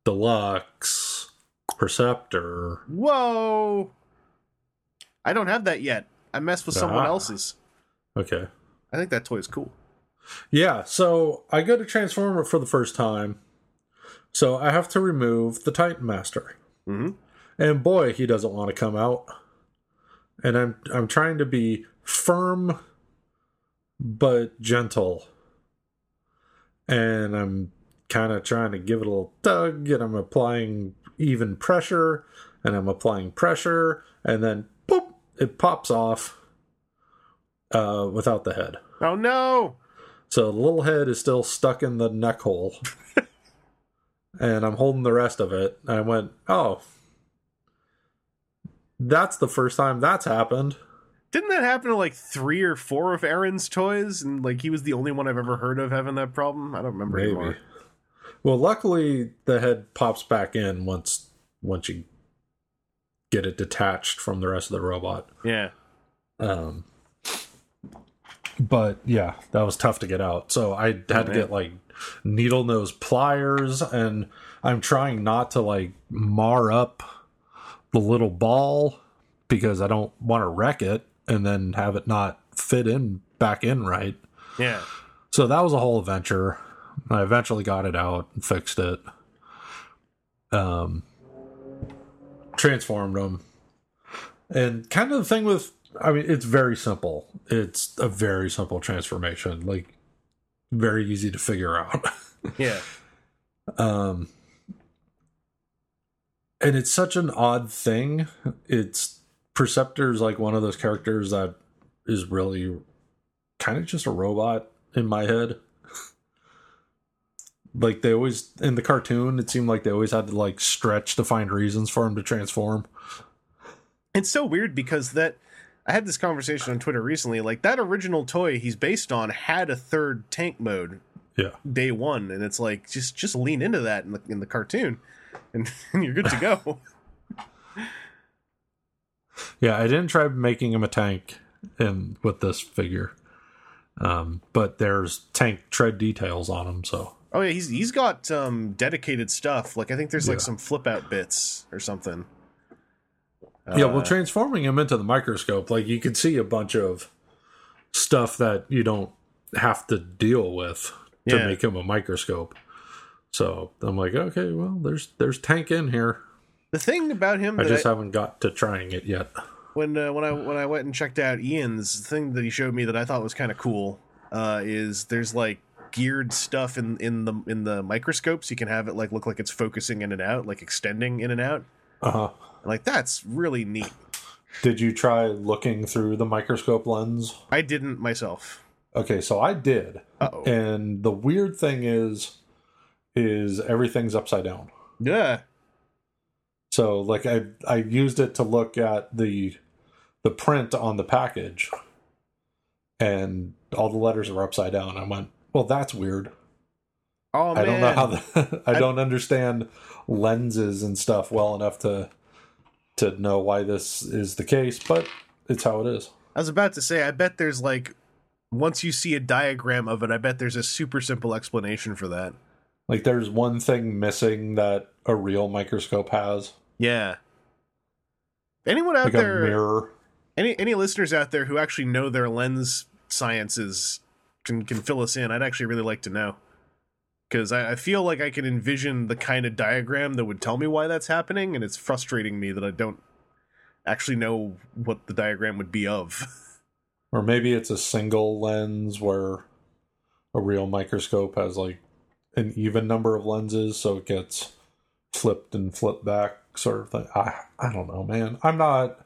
Deluxe Perceptor. Whoa! I don't have that yet. I messed with someone Ah. else's. Okay. I think that toy is cool. Yeah, so I go to Transformer for the first time. So I have to remove the Titan Master. Mm-hmm. And boy, he doesn't want to come out. And I'm I'm trying to be firm but gentle. And I'm kind of trying to give it a little tug and I'm applying even pressure and I'm applying pressure and then boop it pops off uh without the head. Oh no! So the little head is still stuck in the neck hole. and I'm holding the rest of it. And I went, oh, that's the first time that's happened. Didn't that happen to like three or four of Aaron's toys? And like he was the only one I've ever heard of having that problem. I don't remember Maybe. anymore. Well, luckily the head pops back in once once you get it detached from the rest of the robot. Yeah. Um, but yeah, that was tough to get out. So I had to man. get like needle nose pliers, and I'm trying not to like mar up the little ball because I don't want to wreck it and then have it not fit in back in right. Yeah. So that was a whole adventure. I eventually got it out and fixed it. Um, transformed them, and kind of the thing with, I mean, it's very simple. It's a very simple transformation, like very easy to figure out. Yeah. um, and it's such an odd thing. It's Perceptor's like one of those characters that is really kind of just a robot in my head. like they always in the cartoon, it seemed like they always had to like stretch to find reasons for him to transform. It's so weird because that I had this conversation on Twitter recently. Like that original toy he's based on had a third tank mode Yeah. day one, and it's like just just lean into that in the in the cartoon, and, and you're good to go. Yeah, I didn't try making him a tank in with this figure. Um, but there's tank tread details on him, so oh yeah, he's he's got um dedicated stuff. Like I think there's like Yeah. some flip out bits or something. yeah, well, Uh, transforming him into the microscope, like you could see a bunch of stuff that you don't have to deal with to Yeah. make him a microscope. So I'm like, okay, well, there's there's tank in here. The thing about him I just I- haven't got to trying it yet. when uh, when I when I went and checked out Ian's thing that he showed me that I thought was kind of cool uh, is there's like geared stuff in in the in the microscopes. You can have it like look like it's focusing in and out, like extending in and out. Uh huh. Like that's really neat. Did you try looking through the microscope lens? I didn't myself. Okay, so I did. Uh oh. And the weird thing is is everything's upside down. Yeah. So like I I used it to look at the the print on the package and all the letters were upside down. I went, "Well, that's weird." Oh man. I don't know how the, I I- don't understand lenses and stuff well enough to to know why this is the case, but it's how it is. I was about to say. I bet there's like once you see a diagram of it, I bet there's a super simple explanation for that. Like there's one thing missing that a real microscope has, Yeah. Anyone out like there? any any listeners out there who actually know their lens sciences can can fill us in i'd actually really like to know because I, I feel like i can envision the kind of diagram that would tell me why that's happening and it's frustrating me that i don't actually know what the diagram would be of Or maybe it's a single lens where a real microscope has like an even number of lenses, so it gets flipped and flipped back, sort of thing. I I don't know, man. I'm not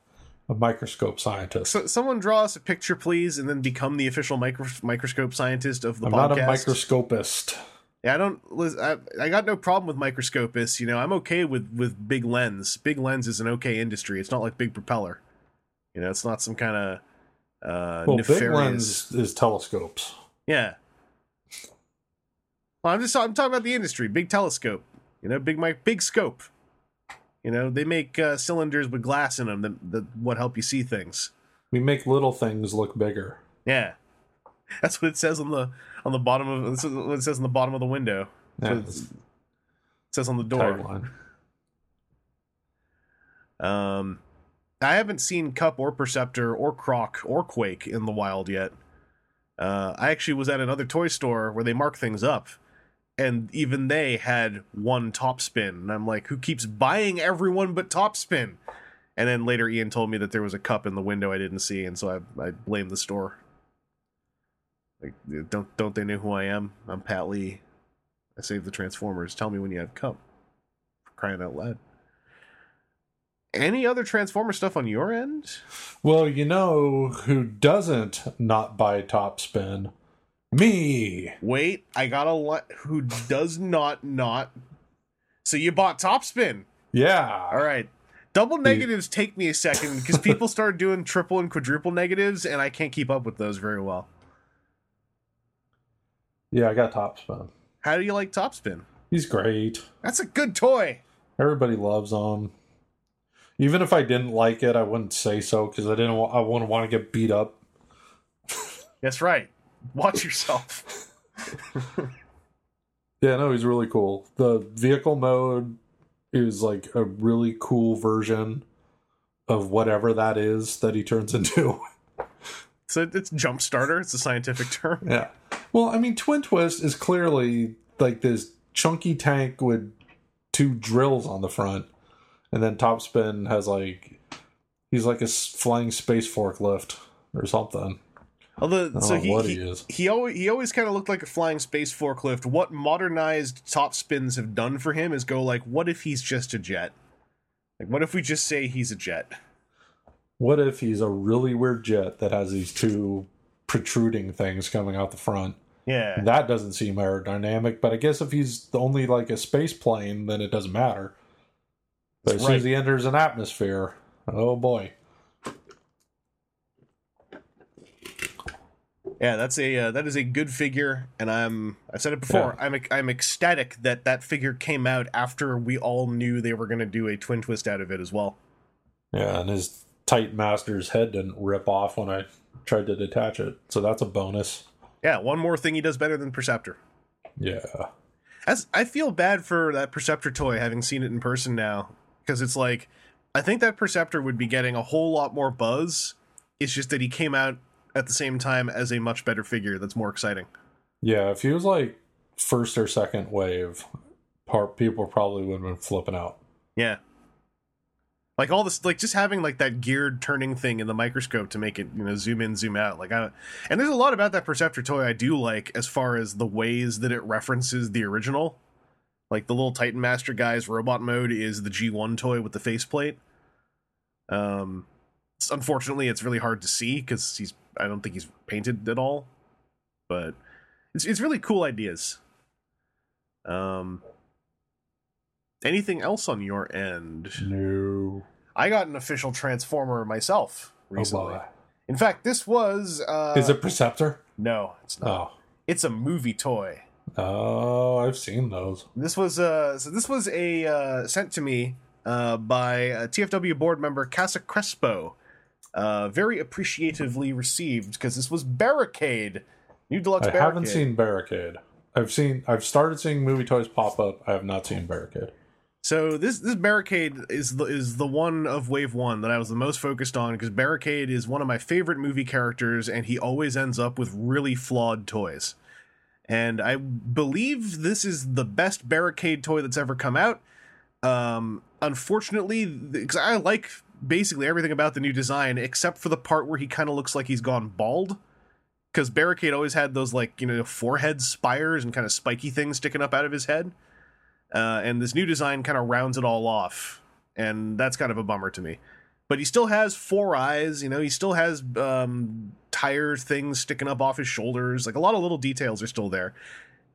a microscope scientist. so someone draw us a picture please and then become the official micro- microscope scientist of the I'm podcast not a microscopist. Yeah, I don't. I, I got no problem with microscopus. You know, I'm okay with with big lens. Big lens is an okay industry. It's not like big propeller. You know, it's not some kind of uh, Well, big lens is telescopes. Yeah. Well, I'm just I'm talking about the industry. Big telescope. You know, big mic, big scope. You know, they make uh, cylinders with glass in them that, that what help you see things. We make little things look bigger. Yeah, that's what it says on the on the bottom of this is what it says on the bottom of the window. Yeah, it says on the door. tagline. Um, I haven't seen Kup or Perceptor or Croc or Quake in the wild yet. Uh, I actually was at another toy store where they mark things up, and even they had one Topspin. And I'm like, who keeps buying everyone but Topspin? And then later, Ian told me that there was a Kup in the window I didn't see, and so I I blamed the store. Like, don't don't they know who I am? I'm Pat Lee. I saved the Transformers. Tell me when you have Kup. For crying out loud. Any other Transformer stuff on your end? Well, you know who doesn't not buy Topspin? Me. Wait, I got a lot. Who does not not? So you bought Topspin. Yeah. All right. Double negatives take me a second because people start doing triple and quadruple negatives, and I can't keep up with those very well. Yeah, I got Topspin. How do you like Topspin? He's great. That's a good toy. Everybody loves him. Even if I didn't like it, I wouldn't say so because I didn't. I wouldn't want to get beat up. That's right. Watch yourself. Yeah, no, he's really cool. The vehicle mode is like a really cool version of whatever that is that he turns into. So it's jump starter. It's a scientific term. yeah. Well, I mean, Twin Twist is clearly like this chunky tank with two drills on the front, and then Topspin has like he's like a flying space forklift or something. Although, so he what he, he is. he always he always kind of looked like a flying space forklift. What modernized Topspins have done for him is go like, what if he's just a jet? Like, what if we just say he's a jet? What if he's a really weird jet that has these two protruding things coming out the front? Yeah, That doesn't seem aerodynamic, but I guess if he's only like a space plane, then it doesn't matter. But as soon as he enters an atmosphere, oh boy. Yeah. That's a uh, that is a good figure, and I'm I've said it before. I'm I'm ecstatic that that figure came out after we all knew they were going to do a twin twist out of it as well. Yeah, and his Titan Master's head didn't rip off when I tried to detach it, so that's a bonus. Yeah, one more thing he does better than Perceptor. Yeah. As I feel bad for that Perceptor toy, having seen it in person now, because it's like I think that Perceptor would be getting a whole lot more buzz. It's just that he came out at the same time as a much better figure that's more exciting. Yeah, if he was like first or second wave, part people probably would have been flipping out. Yeah. Like all this, like just having like that geared turning thing in the microscope to make it, you know, zoom in, zoom out. Like, I, and there's a lot about that Perceptor toy I do like as far as the ways that it references the original. Like the little Titan Master guy's robot mode is the G1 toy with the faceplate. Um, unfortunately, it's really hard to see because he's, I don't think he's painted at all. But it's it's really cool ideas. Um, anything else on your end? No. I got an official Transformer myself Oh, recently. boy. In fact, this was uh Is it Perceptor? No, it's not. Oh. It's a movie toy. Oh, I've seen those. This was uh so this was a uh sent to me uh by a TFW board member Casa Crespo. Uh very appreciatively received because this was Barricade. New deluxe I Barricade. haven't seen Barricade. I've seen. I've started seeing movie toys pop up. I have not seen Barricade. So this this barricade is the is the one of Wave One that I was the most focused on because Barricade is one of my favorite movie characters, and he always ends up with really flawed toys. And I believe this is the best Barricade toy that's ever come out. Um, unfortunately, because I like basically everything about the new design except for the part where he kind of looks like he's gone bald. Because Barricade always had those like you know forehead spires and kind of spiky things sticking up out of his head uh, and this new design kind of rounds it all off, and that's kind of a bummer to me. But he still has four eyes, you know. He still has um, tire things sticking up off his shoulders. Like a lot of little details are still there,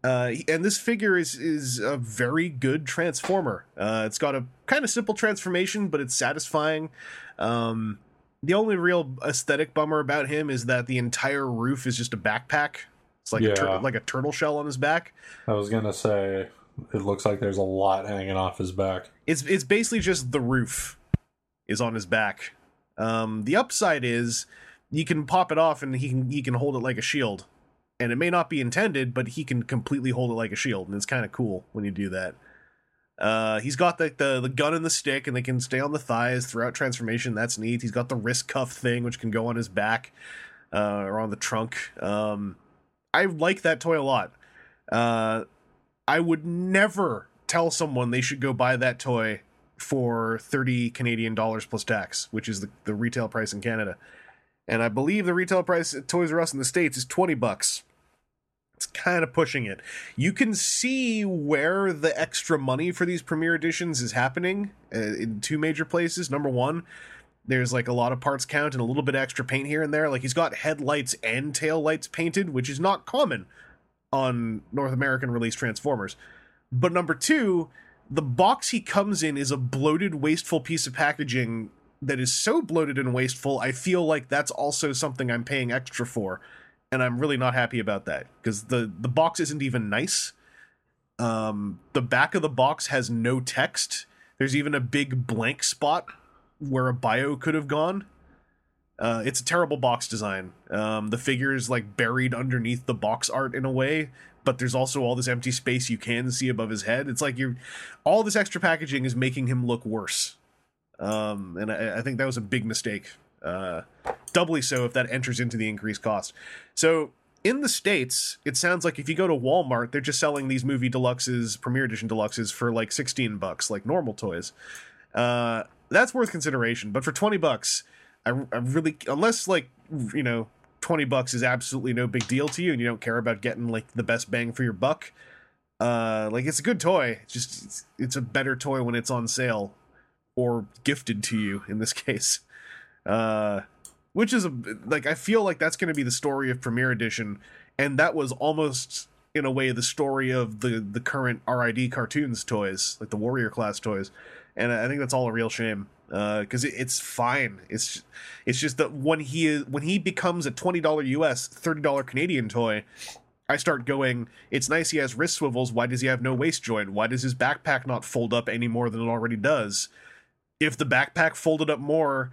Uh, and this figure is is a very good transformer. Uh, it's got a kind of simple transformation, but it's satisfying. Um, the only real aesthetic bummer about him is that the entire roof is just a backpack. It's like a tur- like a turtle shell on his back. I was gonna say it looks like there's a lot hanging off his back. It's it's basically just the roof is on his back. Um, the upside is you can pop it off and he can he can hold it like a shield. And it may not be intended, but he can completely hold it like a shield, and it's kind of cool when you do that. Uh, he's got the, the the gun and the stick, and they can stay on the thighs throughout transformation. That's neat. He's got the wrist cuff thing, which can go on his back uh, or on the trunk. Um, I like that toy a lot. Uh, I would never tell someone they should go buy that toy for 30 Canadian dollars plus tax, which is the, the retail price in Canada. And I believe the retail price at Toys R Us in the States is 20 bucks. It's kind of pushing it. You can see where the extra money for these premiere editions is happening uh, in two major places. Number one, there's like a lot of parts count and a little bit extra paint here and there. Like he's got headlights and tail lights painted, which is not common on North American release Transformers. But number two, the box he comes in is a bloated, wasteful piece of packaging that is so bloated and wasteful. I feel like that's also something I'm paying extra for, and I'm really not happy about that because the the box isn't even nice. Um, the back of the box has no text. There's even a big blank spot where a bio could have gone. Uh, it's a terrible box design. Um, the figure is like buried underneath the box art in a way, but there's also all this empty space you can see above his head. It's like you're all this extra packaging is making him look worse. Um, and I, I think that was a big mistake. Uh, doubly so if that enters into the increased cost. So in the states, it sounds like if you go to Walmart, they're just selling these movie deluxes, premiere edition deluxes for like 16 bucks, like normal toys. Uh, that's worth consideration. But for 20 bucks, I, I really, unless like, you know, 20 bucks is absolutely no big deal to you and you don't care about getting like the best bang for your buck. Uh, like it's a good toy. It's just, it's, it's a better toy when it's on sale or gifted to you in this case. Uh, which is a, like, I feel like that's going to be the story of Premiere Edition. And that was almost in a way the story of the, the current RID cartoons toys, like the Warrior class toys. And I think that's all a real shame Uh because it, it's fine. It's it's just that when he is when he becomes a twenty dollar US, thirty dollar Canadian toy, I start going. It's nice he has wrist swivels. Why does he have no waist joint? Why does his backpack not fold up any more than it already does? If the backpack folded up more,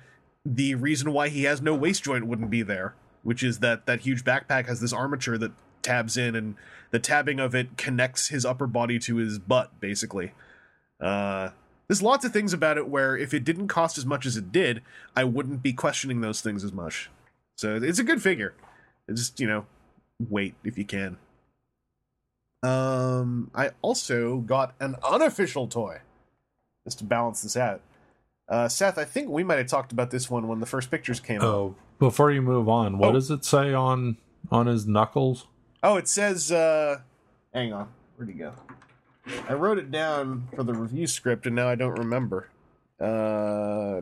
the reason why he has no waist joint wouldn't be there. Which is that that huge backpack has this armature that tabs in, and the tabbing of it connects his upper body to his butt, basically. Uh, there's lots of things about it where if it didn't cost as much as it did, I wouldn't be questioning those things as much. So it's a good figure. It's just, you know, wait if you can. Um, I also got an unofficial toy just to balance this out. Uh, Seth, I think we might have talked about this one when the first pictures came out. Oh, before you move on, what Oh. does it say on on his knuckles? Oh, it says, uh, hang on. Where'd he go? I wrote it down for the review script and now I don't remember. Uh.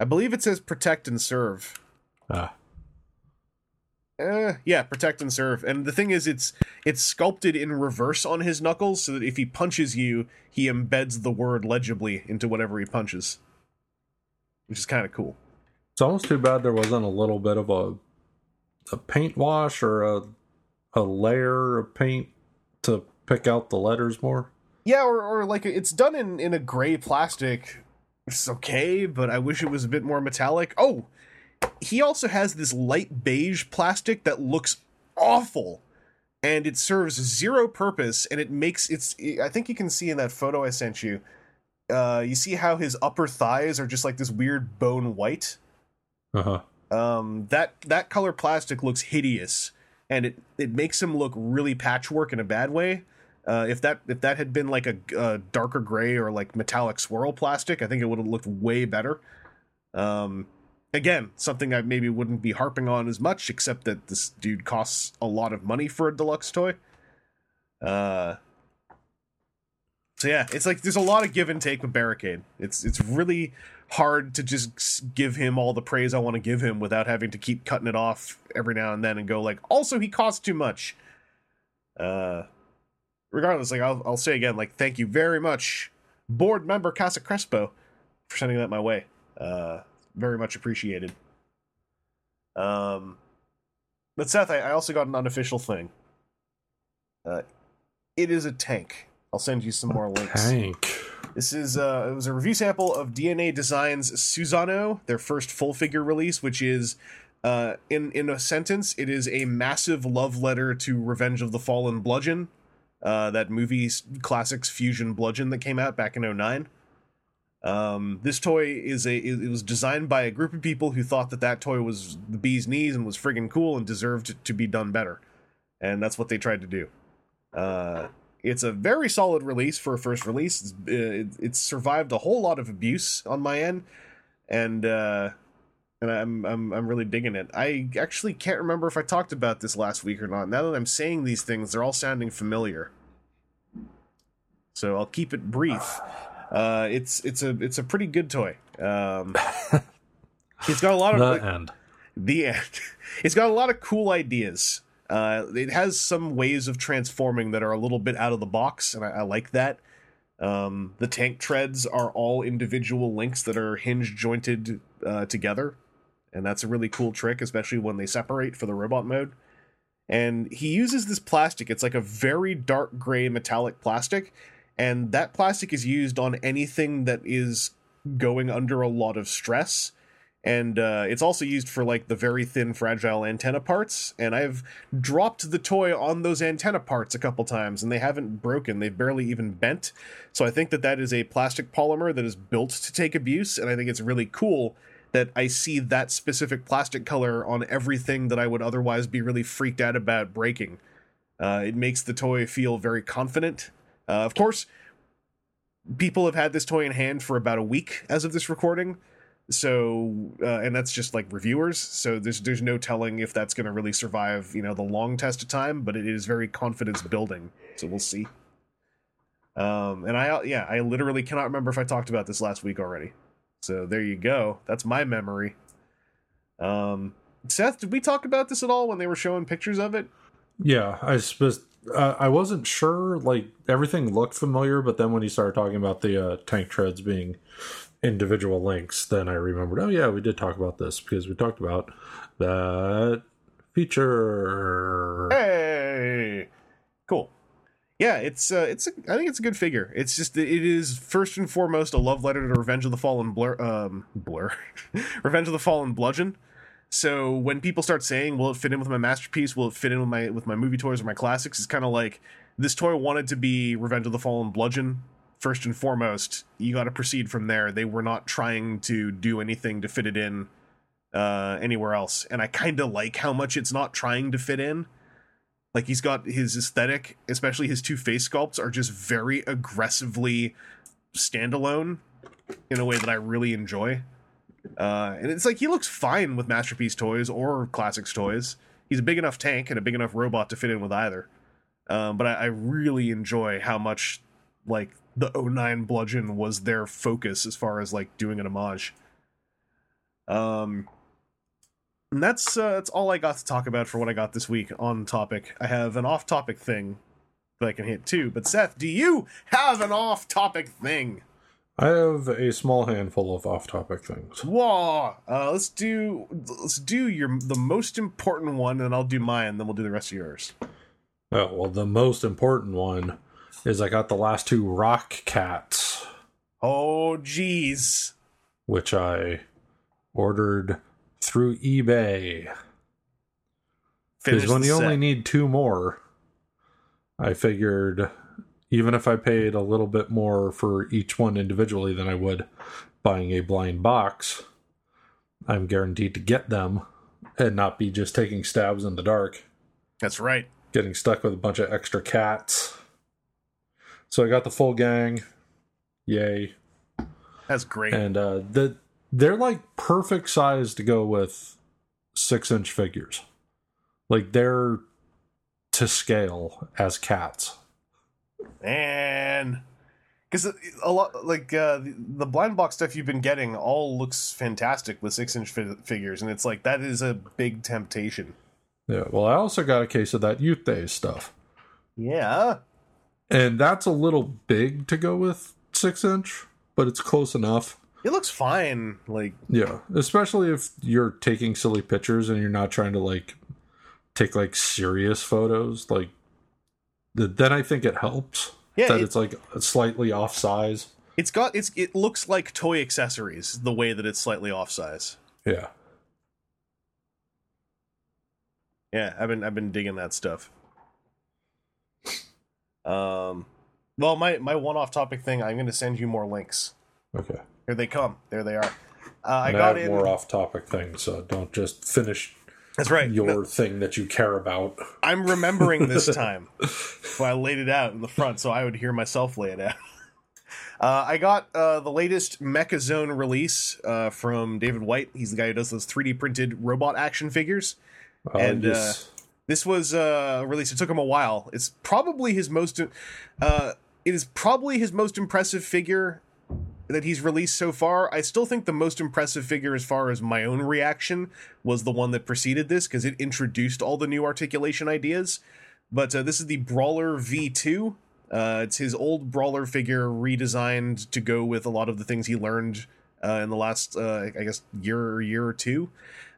I believe it says protect and serve. Ah, Uh, yeah, protect and serve. And the thing is, it's it's sculpted in reverse on his knuckles, so that if he punches you, he embeds the word legibly into whatever he punches, which is kind of cool. it's almost too bad there wasn't a little bit of a a paint wash or a a layer of paint to pick out the letters more. Yeah, or, or like it's done in in a gray plastic. It's okay, but I wish it was a bit more metallic. Oh, he also has this light beige plastic that looks awful, and it serves zero purpose. And it makes it's. I think you can see in that photo I sent you. Uh, you see how his upper thighs are just like this weird bone white. Uh huh. Um, that that color plastic looks hideous, and it it makes him look really patchwork in a bad way. Uh, if that if that had been like a, a darker gray or like metallic swirl plastic, I think it would have looked way better. Um, again, something I maybe wouldn't be harping on as much, except that this dude costs a lot of money for a deluxe toy. Uh, so yeah, it's like there's a lot of give and take with Barricade. It's it's really hard to just give him all the praise I want to give him without having to keep cutting it off every now and then and go like, also he costs too much. Uh, regardless, like I'll I'll say again, like thank you very much, board member Casa Crespo, for sending that my way. Uh, very much appreciated. Um, but Seth, I, I also got an unofficial thing. Uh, it is a tank. I'll send you some more links. Tank. This is uh, it was a review sample of DNA Designs Susano, their first full figure release, which is uh, in in a sentence, it is a massive love letter to Revenge of the Fallen Bludgeon, uh, that movie classics fusion bludgeon that came out back in 09. Um, this toy is a it was designed by a group of people who thought that that toy was the bee's knees and was friggin' cool and deserved to be done better, and that's what they tried to do. Uh, it's a very solid release for a first release. It's, uh, it, it's survived a whole lot of abuse on my end, and uh, and I'm I'm I'm really digging it. I actually can't remember if I talked about this last week or not. Now that I'm saying these things, they're all sounding familiar. So I'll keep it brief. Uh, it's it's a it's a pretty good toy. Um, it's got a lot of The like, end. the end. It's got a lot of cool ideas. Uh, it has some ways of transforming that are a little bit out of the box, and I, I like that. Um, the tank treads are all individual links that are hinge jointed uh, together, and that's a really cool trick, especially when they separate for the robot mode. And he uses this plastic. It's like a very dark gray metallic plastic, and that plastic is used on anything that is going under a lot of stress. And uh, it's also used for like the very thin fragile antenna parts. And i've dropped the toy on those antenna parts a couple times and they haven't broken. They've barely even bent. So i think that that is a plastic polymer that is built to take abuse and i think it's really cool that i see that specific plastic color on everything that i would otherwise be really freaked out about breaking. Uh, it makes the toy feel very confident uh, of course people have had this toy in hand for about a week as of this recording. So uh, and that's just like reviewers. So there's there's no telling if that's going to really survive you know the long test of time but it is very confidence building. So we'll see. Um and i yeah i literally cannot remember if i talked about this last week already. So there you go. That's my memory. Um seth did we talk about this at all when they were showing pictures of it? Yeah, I suppose uh, I wasn't sure. Like everything looked familiar, but then when he started talking about the uh, tank treads being individual links, then I remembered. Oh yeah, we did talk about this because we talked about that feature. Hey, cool. Yeah, it's uh, it's a, I think it's a good figure. It's just it is first and foremost a love letter to Revenge of the Fallen Blur, um, Blur, Revenge of the Fallen Bludgeon. So when people start saying, "Will it fit in with my masterpiece? Will it fit in with my with my movie toys or my classics?" It's kind of like this toy wanted to be Revenge of the Fallen Bludgeon first and foremost. You got to proceed from there. They were not trying to do anything to fit it in uh, anywhere else, and I kind of like how much it's not trying to fit in. Like he's got his aesthetic, especially his two face sculpts, are just very aggressively standalone in a way that I really enjoy. Uh, and it's like he looks fine with masterpiece toys or classics toys. He's a big enough tank and a big enough robot to fit in with either. Um, but I, I really enjoy how much like the 09 bludgeon was their focus as far as like doing an homage. Um, and that's uh, that's all I got to talk about for what I got this week on topic. I have an off-topic thing that I can hit too. But Seth, do you have an off-topic thing? I have a small handful of off-topic things. Whoa! Uh, let's do let's do your the most important one, and I'll do mine. Then we'll do the rest of yours. Oh, well, the most important one is I got the last two rock cats, Oh, jeez. which I ordered through eBay. Because when you set. only need two more, I figured even if I paid a little bit more for each one individually than I would buying a blind box, I'm guaranteed to get them and not be just taking stabs in the dark, That's right. getting stuck with a bunch of extra cats. So I got the full gang. Yay. That's great. And uh the they're like perfect size to go with six inch figures. Like they're to scale as cats. Man, because a lot like uh, the, blind box stuff you've been getting all looks fantastic with six inch fi- figures, and it's like that is a big temptation. Yeah. Well, I also got a case of that Youth Days stuff, Yeah. and that's a little big to go with six inch, but it's close enough. It looks fine. Like Yeah, especially if you're taking silly pictures and you're not trying to like take like serious photos. Like, then I think it helps Yeah, that it- it's like slightly off size. it's got it's it looks like toy accessories the way that it's slightly off size. Yeah, Yeah, I've been I've been digging that stuff. Um, well, my my one off topic thing. I'm going to send you more links. okay. Here they come. There they are. Uh, I got have in. more off topic things, so don't just finish That's right. your No, thing that you care about. I'm remembering this time. so I laid it out in the front, so I would hear myself lay it out. Uh, I got uh, the latest Mecha Zone release uh, from David White. He's the guy who does those 3D printed robot action figures. Uh, And, yes. This was uh, released. It took him a while. It's probably his most. Uh, it is probably his most impressive figure that he's released so far. I still think the most impressive figure, as far as my own reaction, was the one that preceded this because it introduced all the new articulation ideas. But uh, this is the Brawler V2. Uh, it's his old Brawler figure redesigned to go with a lot of the things he learned uh, in the last, uh, I guess, year or year or two.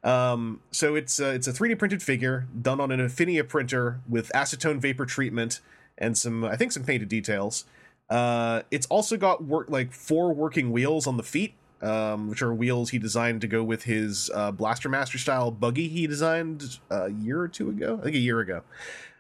Um, so it's uh, it's a 3D printed figure done on an Afinia printer with acetone vapor treatment and some, I think, some painted details. Uh, it's also got work like four working wheels on the feet, um, which are wheels he designed to go with his uh, Blaster Master style buggy he designed a year or two ago. I think a year ago.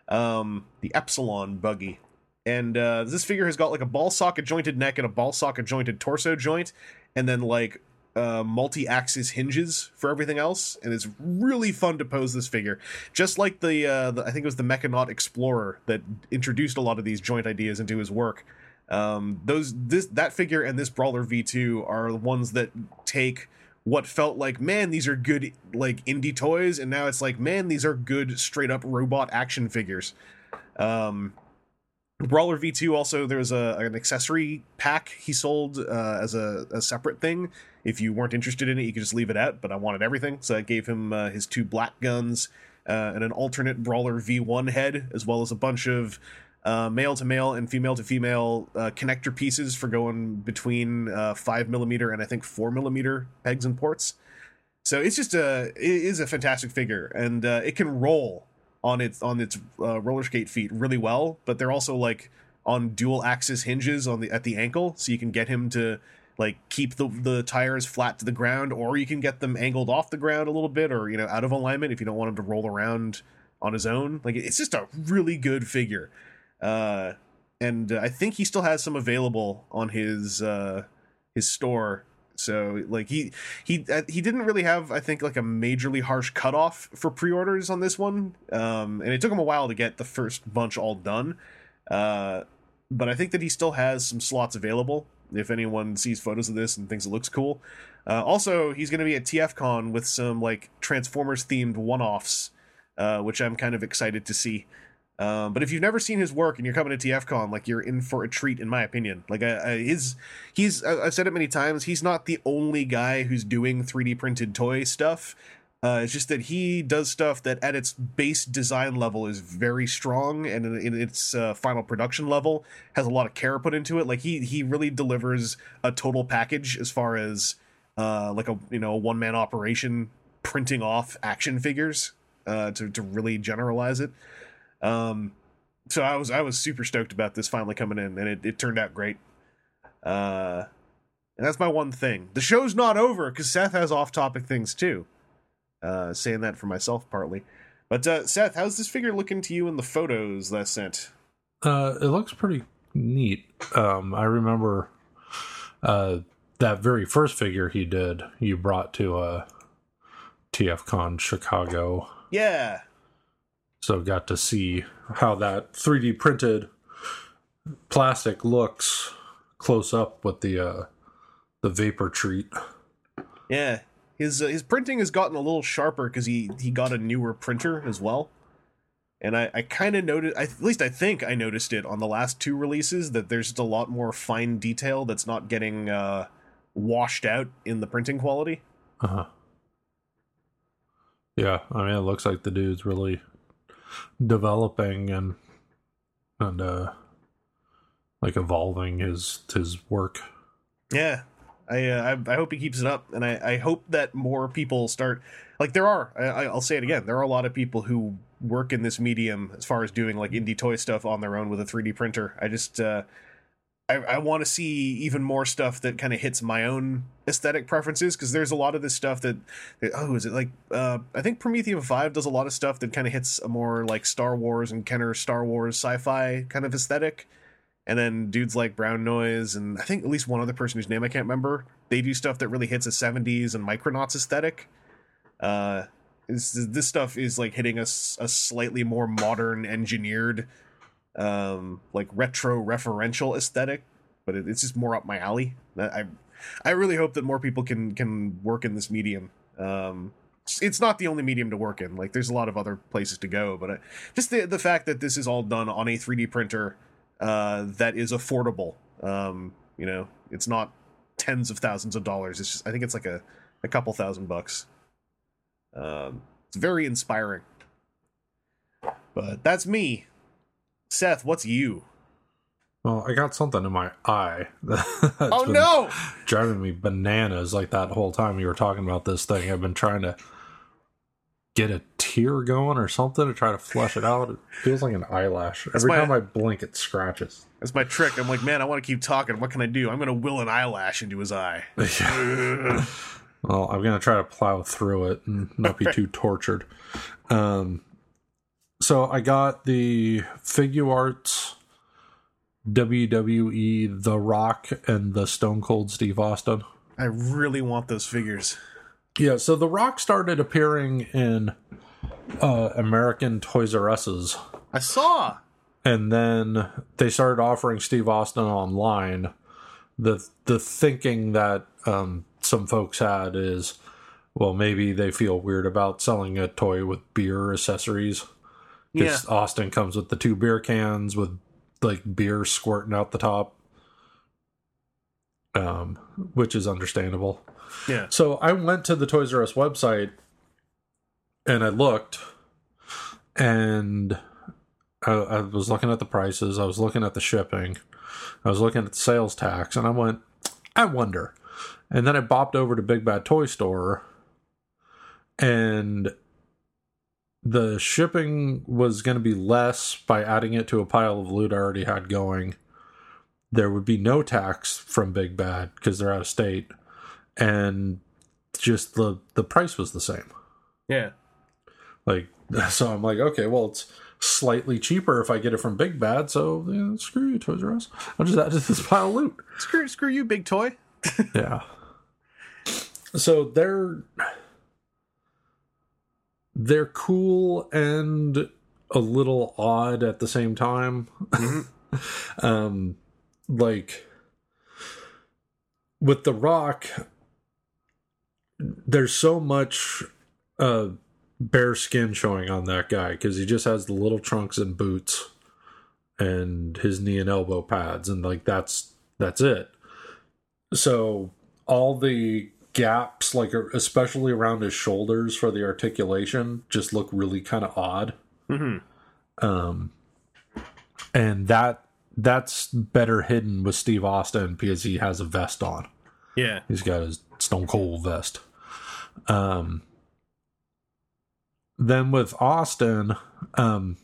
Um, the Epsilon buggy. And uh, this figure has got like a ball socket jointed neck and a ball socket jointed torso joint, and then like uh, multi-axis hinges for everything else, and it's really fun to pose this figure. Just like the, uh, the I think it was the Mechanaut Explorer that introduced a lot of these joint ideas into his work. Um, those this that figure and this Brawler V2 are the ones that take what felt like man these are good like indie toys, and now it's like man these are good straight up robot action figures. Um, Brawler V2 also there was a an accessory pack he sold uh, as a, a separate thing. If you weren't interested in it, you could just leave it out. But I wanted everything, so I gave him uh, his two black guns uh, and an alternate Brawler V1 head, as well as a bunch of uh, male to male and female to female uh, connector pieces for going between uh, five millimeter and I think four millimeter pegs and ports. So it's just a it is a fantastic figure, and uh, it can roll on its on its uh, roller skate feet really well. But they're also like on dual axis hinges on the at the ankle, so you can get him to like keep the the tires flat to the ground, or you can get them angled off the ground a little bit, or you know out of alignment if you don't want him to roll around on his own. Like it's just a really good figure, uh, and I think he still has some available on his uh, his store. So like he he uh, he didn't really have I think like a majorly harsh cutoff for pre-orders on this one, um, and it took him a while to get the first bunch all done. Uh, but I think that he still has some slots available if anyone sees photos of this and thinks it looks cool. Uh, also, he's going to be at TFCon with some like Transformers themed one-offs, uh, which I'm kind of excited to see. Um, but if you've never seen his work and you're coming to TFCon, like you're in for a treat, in my opinion. Like, uh, uh, his, he's, I- I've said it many times, he's not the only guy who's doing 3D printed toy stuff. Uh, it's just that he does stuff that at its base design level is very strong, and in, in its uh, final production level has a lot of care put into it. Like he he really delivers a total package as far as uh, like a you know one man operation printing off action figures uh, to to really generalize it. Um, so I was I was super stoked about this finally coming in, and it, it turned out great. Uh, and that's my one thing. The show's not over because Seth has off topic things too. Uh, saying that for myself partly. But uh, Seth, how's this figure looking to you in the photos that I sent? Uh, it looks pretty neat. Um, I remember uh, that very first figure he did. You brought to uh, TFCon Chicago, Yeah, so got to see how that 3D printed plastic looks close up with the uh, the vapor treat. yeah. His uh, his printing has gotten a little sharper because he he got a newer printer as well. And I, I kind of noticed, at least I think I noticed it on the last two releases, that there's just a lot more fine detail that's not getting uh, washed out in the printing quality. Uh huh. Yeah, I mean, it looks like the dude's really developing and and uh like evolving his his work. Yeah, I, uh, I I hope he keeps it up, and I, I hope that more people start. Like there are, I, I'll say it again. There are a lot of people who work in this medium as far as doing like indie toy stuff on their own with a 3D printer. I just uh, I, I want to see even more stuff that kind of hits my own aesthetic preferences because there's a lot of this stuff that, that oh is it like uh, I think Prometheum Five does a lot of stuff that kind of hits a more like Star Wars and Kenner Star Wars sci-fi kind of aesthetic. And then dudes like Brown Noise and I think at least one other person whose name I can't remember, they do stuff that really hits a 70s and Micronauts aesthetic. Uh, this, this stuff is like hitting a a slightly more modern engineered um like retro referential aesthetic but it, it's just more up my alley. I I- really hope that more people can can work in this medium. Um it's- not the only medium to work in. Like there's a lot of other places to go but I, just the the fact that this is all done on a 3d printer uh that is affordable. Um you know it's not tens of thousands of dollars. It's just i think it's like a a couple thousand bucks. Um it's very inspiring. But that's me Seth, what's you? Well, I got something in my eye. that's Oh no! Driving me bananas like that whole time you were talking about this thing. I've been trying to get a tear going or something to try to flush it out. It feels like an eyelash. Every my- time I blink, it scratches. That's my trick. I'm like, man, I want to keep talking. What can I do? I'm gonna will an eyelash into his eye. Well, I'm gonna try to plow through it and not be too tortured. Um, so I got the Figuarts WWE The Rock and the Stone Cold Steve Austin. I really want those figures. Yeah, so The Rock started appearing in uh, American Toys R Us's, I saw. and then they started offering Steve Austin online. The the thinking that um, some folks had is, well, maybe they feel weird about selling a toy with beer accessories Yeah, Austin comes with the two beer cans with like beer squirting out the top, um, which is understandable. yeah. So I went to the Toys R Us website and I looked and I, I was looking at the prices, I was looking at the shipping, I was looking at the sales tax, and I went, I wonder. And then I bopped over to Big Bad Toy Store and the shipping was going to be less by adding it to a pile of loot I already had going. There would be no tax from Big Bad because they're out of state and just the the price was the same. Yeah. Like so, I'm like, okay, well, it's slightly cheaper if I get it from Big Bad. So yeah, screw you, Toys R Us. I'll just add to this pile of loot. Screw, screw you, big toy. Yeah. So they're they're cool and a little odd at the same time. um like with the rock there's so much uh bare skin showing on that guy because he just has the little trunks and boots and his knee and elbow pads and like that's that's it so all the gaps like especially around his shoulders for the articulation just look really kind of odd hmm um and that that's better hidden with steve austin because he has a vest on Yeah. He's got his Stone Cold vest. Um, then with Austin, um,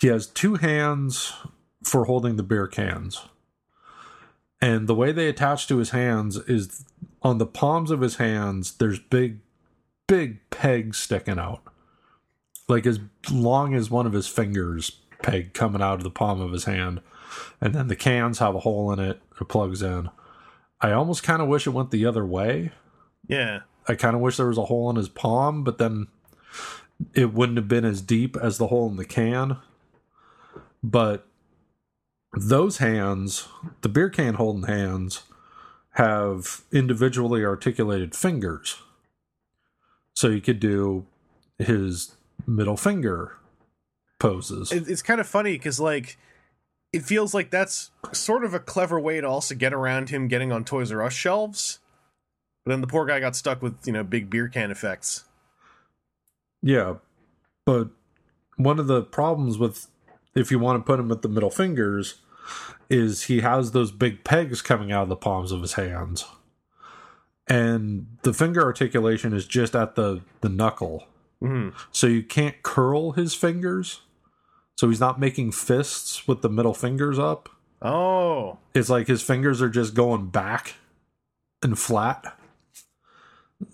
he has two hands for holding the beer cans. And the way they attach to his hands is on the palms of his hands, there's big, big pegs sticking out. Like as long as one of his fingers peg coming out of the palm of his hand. And then the cans have a hole in it, it plugs in. I almost kind of wish it went the other way. Yeah. I kind of wish there was a hole in his palm, but then it wouldn't have been as deep as the hole in the can. But those hands, the beer can holding hands, have individually articulated fingers. So you could do his middle finger poses. It's kind of funny because like it feels like that's sort of a clever way to also get around him getting on Toys R Us shelves. But then the poor guy got stuck with you know big beer can effects. Yeah, but one of the problems with if you want to put him at the middle fingers, is he has those big pegs coming out of the palms of his hands. And the finger articulation is just at the, the knuckle. Mhm. So you can't curl his fingers. So he's not making fists with the middle fingers up. Oh, It's like his fingers are just going back and flat.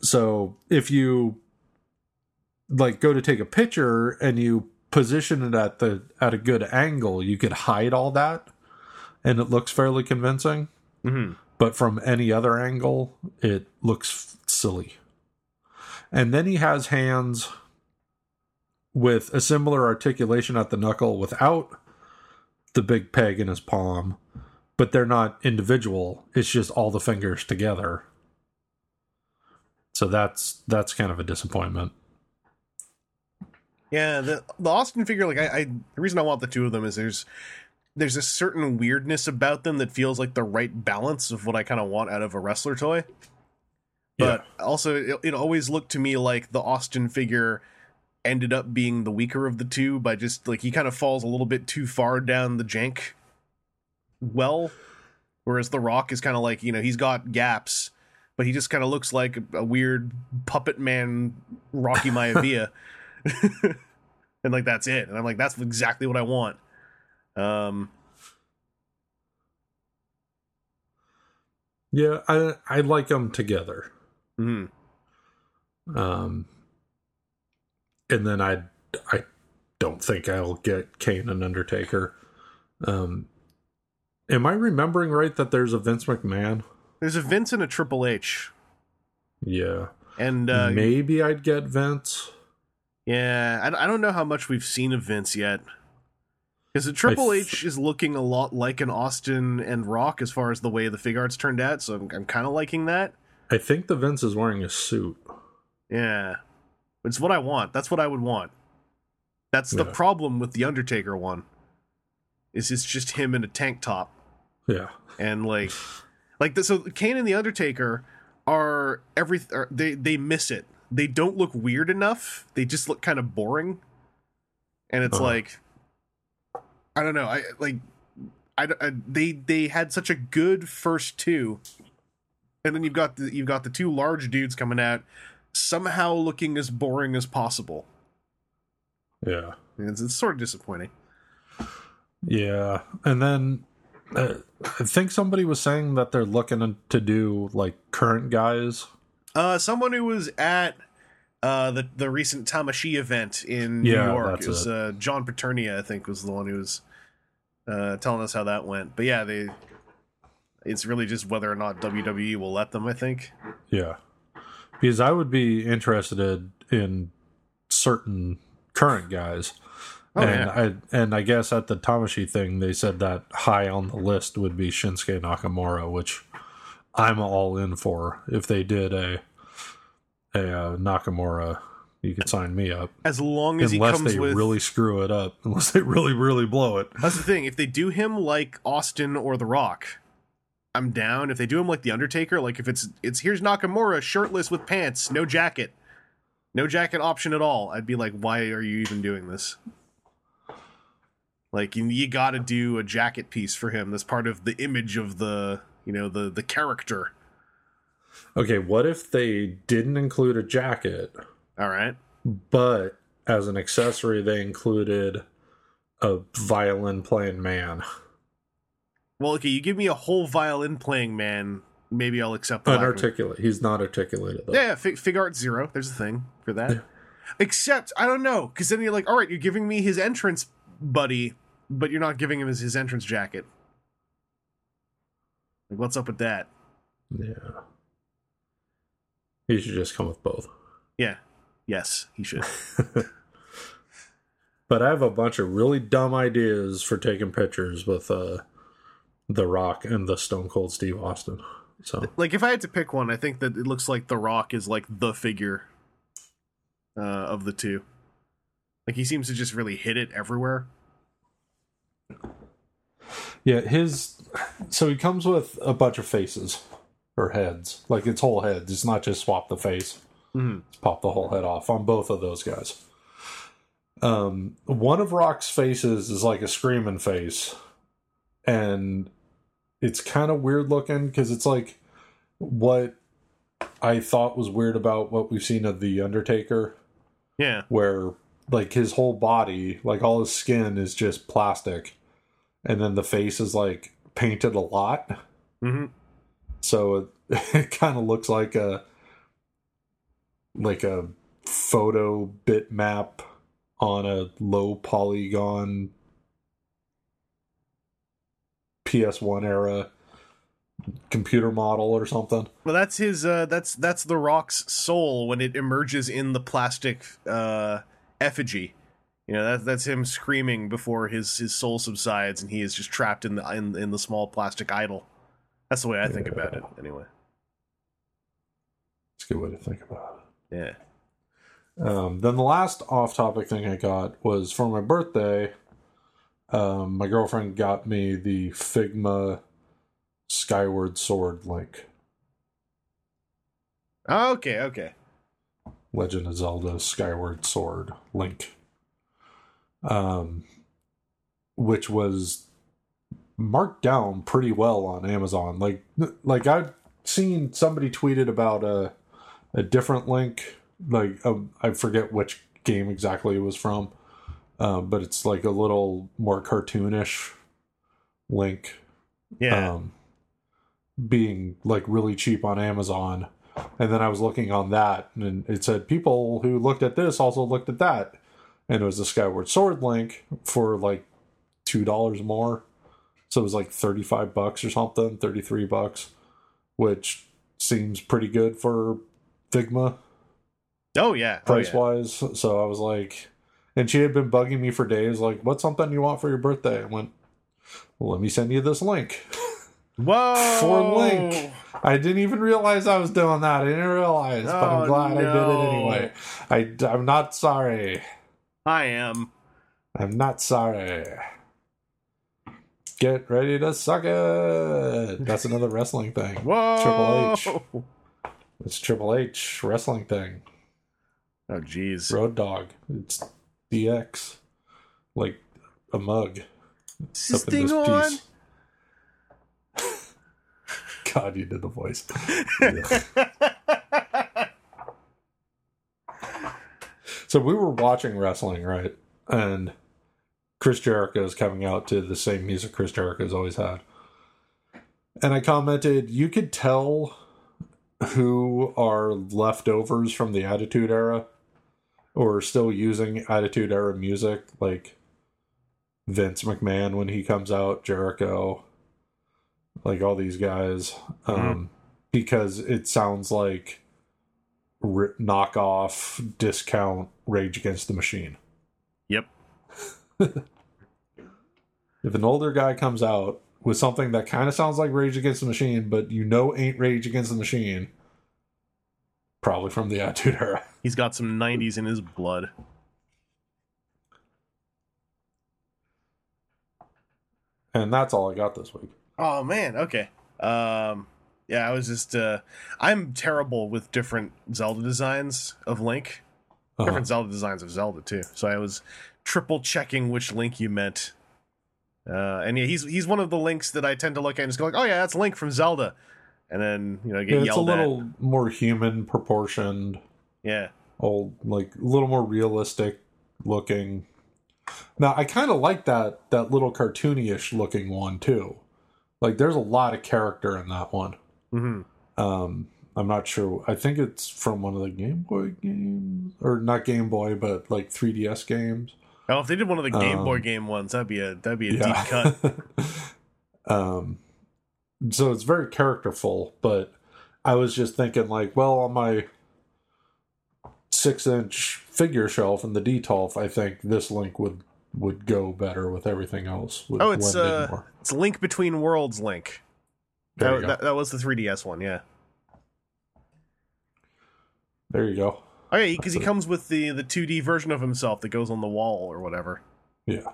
So if you like go to take a picture and you position it at the at a good angle, you could hide all that and it looks fairly convincing. Mhm. But from any other angle, it looks silly. And then he has hands with a similar articulation at the knuckle without the big peg in his palm, but they're not individual. It's just all the fingers together. So that's that's kind of a disappointment. yeah. The the Austin figure, like I, I, the reason I want the two of them is there's there's a certain weirdness about them that feels like the right balance of what I kind of want out of a wrestler toy. But also, it, it always looked to me like the Austin figure ended up being the weaker of the two by just like he kind of falls a little bit too far down the jank well, whereas the Rock is kind of like you know he's got gaps, but he just kind of looks like a, a weird puppet man Rocky Maivia, and like that's it. And I'm like that's exactly what I want. Um, Yeah, I I like them together. mhm. Um, and then I I don't think I'll get Kane and Undertaker. Um, am I remembering right that there's a Vince McMahon? There's a Vince and a Triple H, Yeah, and uh, maybe I'd get Vince. Yeah, I, I don't know how much we've seen of Vince yet. Because the Triple H is looking a lot like an Austin and Rock as far as the way the Figuarts turned out, so I'm, I'm kind of liking that. I think the Vince is wearing a suit. Yeah. It's what I want. That's what I would want. That's the Yeah. problem with the Undertaker one. Is it's just him in a tank top. Yeah, and like like the, so Kane and the Undertaker are every are, they they miss it. They don't look weird enough. They just look kind of boring. And it's Uh-huh. like I don't know. I like I, I they they had such a good first two. And then you've got the you've got the two large dudes coming out somehow looking as boring as possible. yeah, it's, it's sort of disappointing. yeah. And then uh, I think somebody was saying that they're looking to do like current guys. Uh, someone who was at uh, the the recent Tamashii event in New York it was it. uh, John Paternia, I think, was the one who was uh, telling us how that went. But yeah, they it's really just whether or not WWE will let them. I think. Yeah. Because I would be interested in certain current guys. Oh, and yeah. I and I guess at the Tamashii thing they said that high on the list would be Shinsuke Nakamura, which I'm all in for. If they did a a uh, Nakamura, you could sign me up. As long as Unless they with really screw it up. Unless they really, really blow it. that's the thing. If they do him like Austin or The Rock, I'm down. If they do him like The Undertaker, like if it's it's here's Nakamura shirtless with pants, no jacket, no jacket option at all, I'd be like, why are you even doing this? Like you, you got to do a jacket piece for him. That's part of the image of the you know the the character. Okay, what if they didn't include a jacket, All right. but as an accessory they included a violin playing man? Well, okay, you give me a whole violin playing man, maybe I'll accept that. Unarticulate. He's not articulated though. Yeah, yeah fig, Figuarts zero. There's a thing for that. Yeah. Except I don't know, because then you're like, all right, you're giving me his entrance buddy, but you're not giving him his, his entrance jacket. Like, what's up with that? Yeah. He should just come with both. Yeah. Yes, he should. But I have a bunch of really dumb ideas for taking pictures with uh The Rock and the Stone Cold Steve Austin. So like, if I had to pick one, I think that it looks like The Rock is like the figure uh, of the two. Like, he seems to just really hit it everywhere. yeah, his so he comes with a bunch of faces or heads, like it's whole heads. It's not just swap the face. It's pop the whole head off on both of those guys. Um, one of Rock's faces is like a screaming face, and it's kind of weird looking because it's like what I thought was weird about what we've seen of the Undertaker, Yeah. where like his whole body, like all his skin is just plastic, and then the face is like painted a lot. hmm so it, it kind of looks like a like a photo bitmap on a low polygon PS1 era computer model or something. Well, that's his. Uh, that's that's the Rock's soul when it emerges in the plastic uh, effigy. You know, that, that's him screaming before his, his soul subsides, and he is just trapped in the in, in the small plastic idol. That's the way I think about it, anyway. It's a good way to think about Yeah. Um, then the last off-topic thing I got was for my birthday. Um, my girlfriend got me the Figma Skyward Sword link. Okay. Okay. Legend of Zelda Skyward Sword link. Um which was marked down pretty well on Amazon. Like like I've seen somebody tweeted about a a different link like um, I forget which game exactly it was from. Uh, but it's like a little more cartoonish link Yeah. um, being like really cheap on Amazon. And then I was looking on that, and it said people who looked at this also looked at that, and it was the Skyward Sword link for like two dollars more, so it was like thirty five bucks or something, thirty three bucks, which seems pretty good for Figma oh yeah. Oh, price yeah. wise. So I was like, and she had been bugging me for days, like, "What's something you want for your birthday?" I went, "Well, let me send you this link." Whoa. for Link. I didn't even realize I was doing that. I didn't realize, but Oh, I'm glad I did it anyway. I, I'm not sorry. I am. I'm not sorry. Get ready to suck it. That's another wrestling thing. Whoa. Triple H. It's Triple H wrestling thing. Oh jeez. Road Dog. It's DX. Like a mug. Is this up thing this on? God, you did the voice. So we were watching wrestling, right? And Chris Jericho is coming out to the same music Chris Jericho's always had. And I commented, you could tell who are leftovers from the Attitude Era or still using Attitude Era music, like Vince McMahon when he comes out, Jericho, like all these guys, um, because it sounds like r- knockoff discount Rage Against the Machine. Yep. If an older guy comes out with something that kind of sounds like Rage Against the Machine, but you know ain't Rage Against the Machine, probably from the Attitude Era. He's got some 90s in his blood. And that's all I got this week. Oh man, okay. Um yeah, I was just uh I'm terrible with different Zelda designs of Link. Uh-huh. Different Zelda designs of Zelda too. So I was triple checking which Link you meant. Uh and yeah, he's he's one of the links that I tend to look at and just go like, "Oh yeah, that's Link from Zelda." And then, you know, get Yeah, it's a little at. more human proportioned. Yeah. old like a little more realistic looking now i kind of like that that little cartoony-ish looking one too like there's a lot of character in that one Mhm. um i'm not sure i think it's from one of the game boy games or not game boy but like 3ds games Oh, if they did one of the Game Boy Um, game ones, that'd be a that'd be a deep cut. um so it's very characterful but i was just thinking like well on my six inch figure shelf in the detolf i think this link would would go better with everything else Oh, it's uh it's Link Between Worlds Link. That, that, that was the 3DS one, yeah. there you go Oh yeah, because he comes with the the 2D version of himself that goes on the wall or whatever. yeah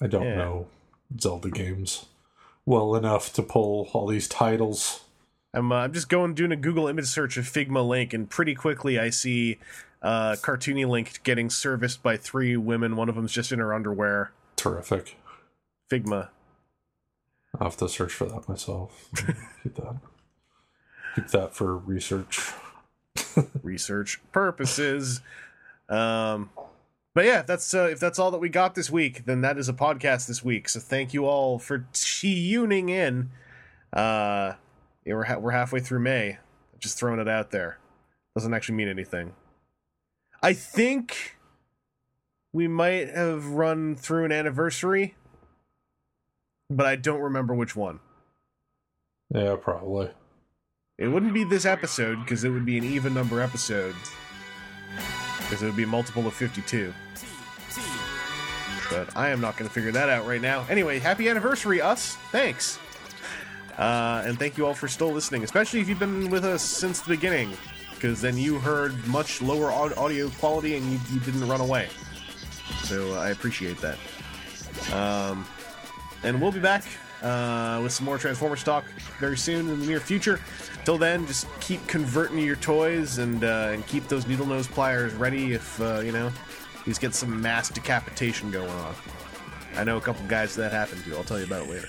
i don't Yeah. know zelda games well enough to pull all these titles I'm uh, I'm just going doing a Google image search of Figma Link, and pretty quickly I see uh, cartoony Link getting serviced by three women. One of them's just in her underwear. Terrific. Figma. I'll have to search for that myself. Keep that. Keep that for research. research purposes. Um, but yeah, if that's uh, if that's all that we got this week, then that is a podcast this week. So thank you all for tuning in. Uh, yeah, we're ha- we're halfway through May. Just throwing it out there. Doesn't actually mean anything. I think we might have run through an anniversary, but I don't remember which one. Yeah, probably. It wouldn't be this episode because it would be an even number episode. Because it would be a multiple of 52. But I am not going to figure that out right now. Anyway, happy anniversary, us. Thanks. Uh, and thank you all for still listening, especially if you've been with us since the beginning. Because then you heard much lower audio quality and you, you didn't run away. So uh, I appreciate that. Um, and we'll be back uh, with some more Transformers talk very soon in the near future. Till then, just keep converting your toys and uh, and keep those needle nose pliers ready if uh, you know he's get some mass decapitation going on. I know a couple guys that happened to. I'll tell you about it later.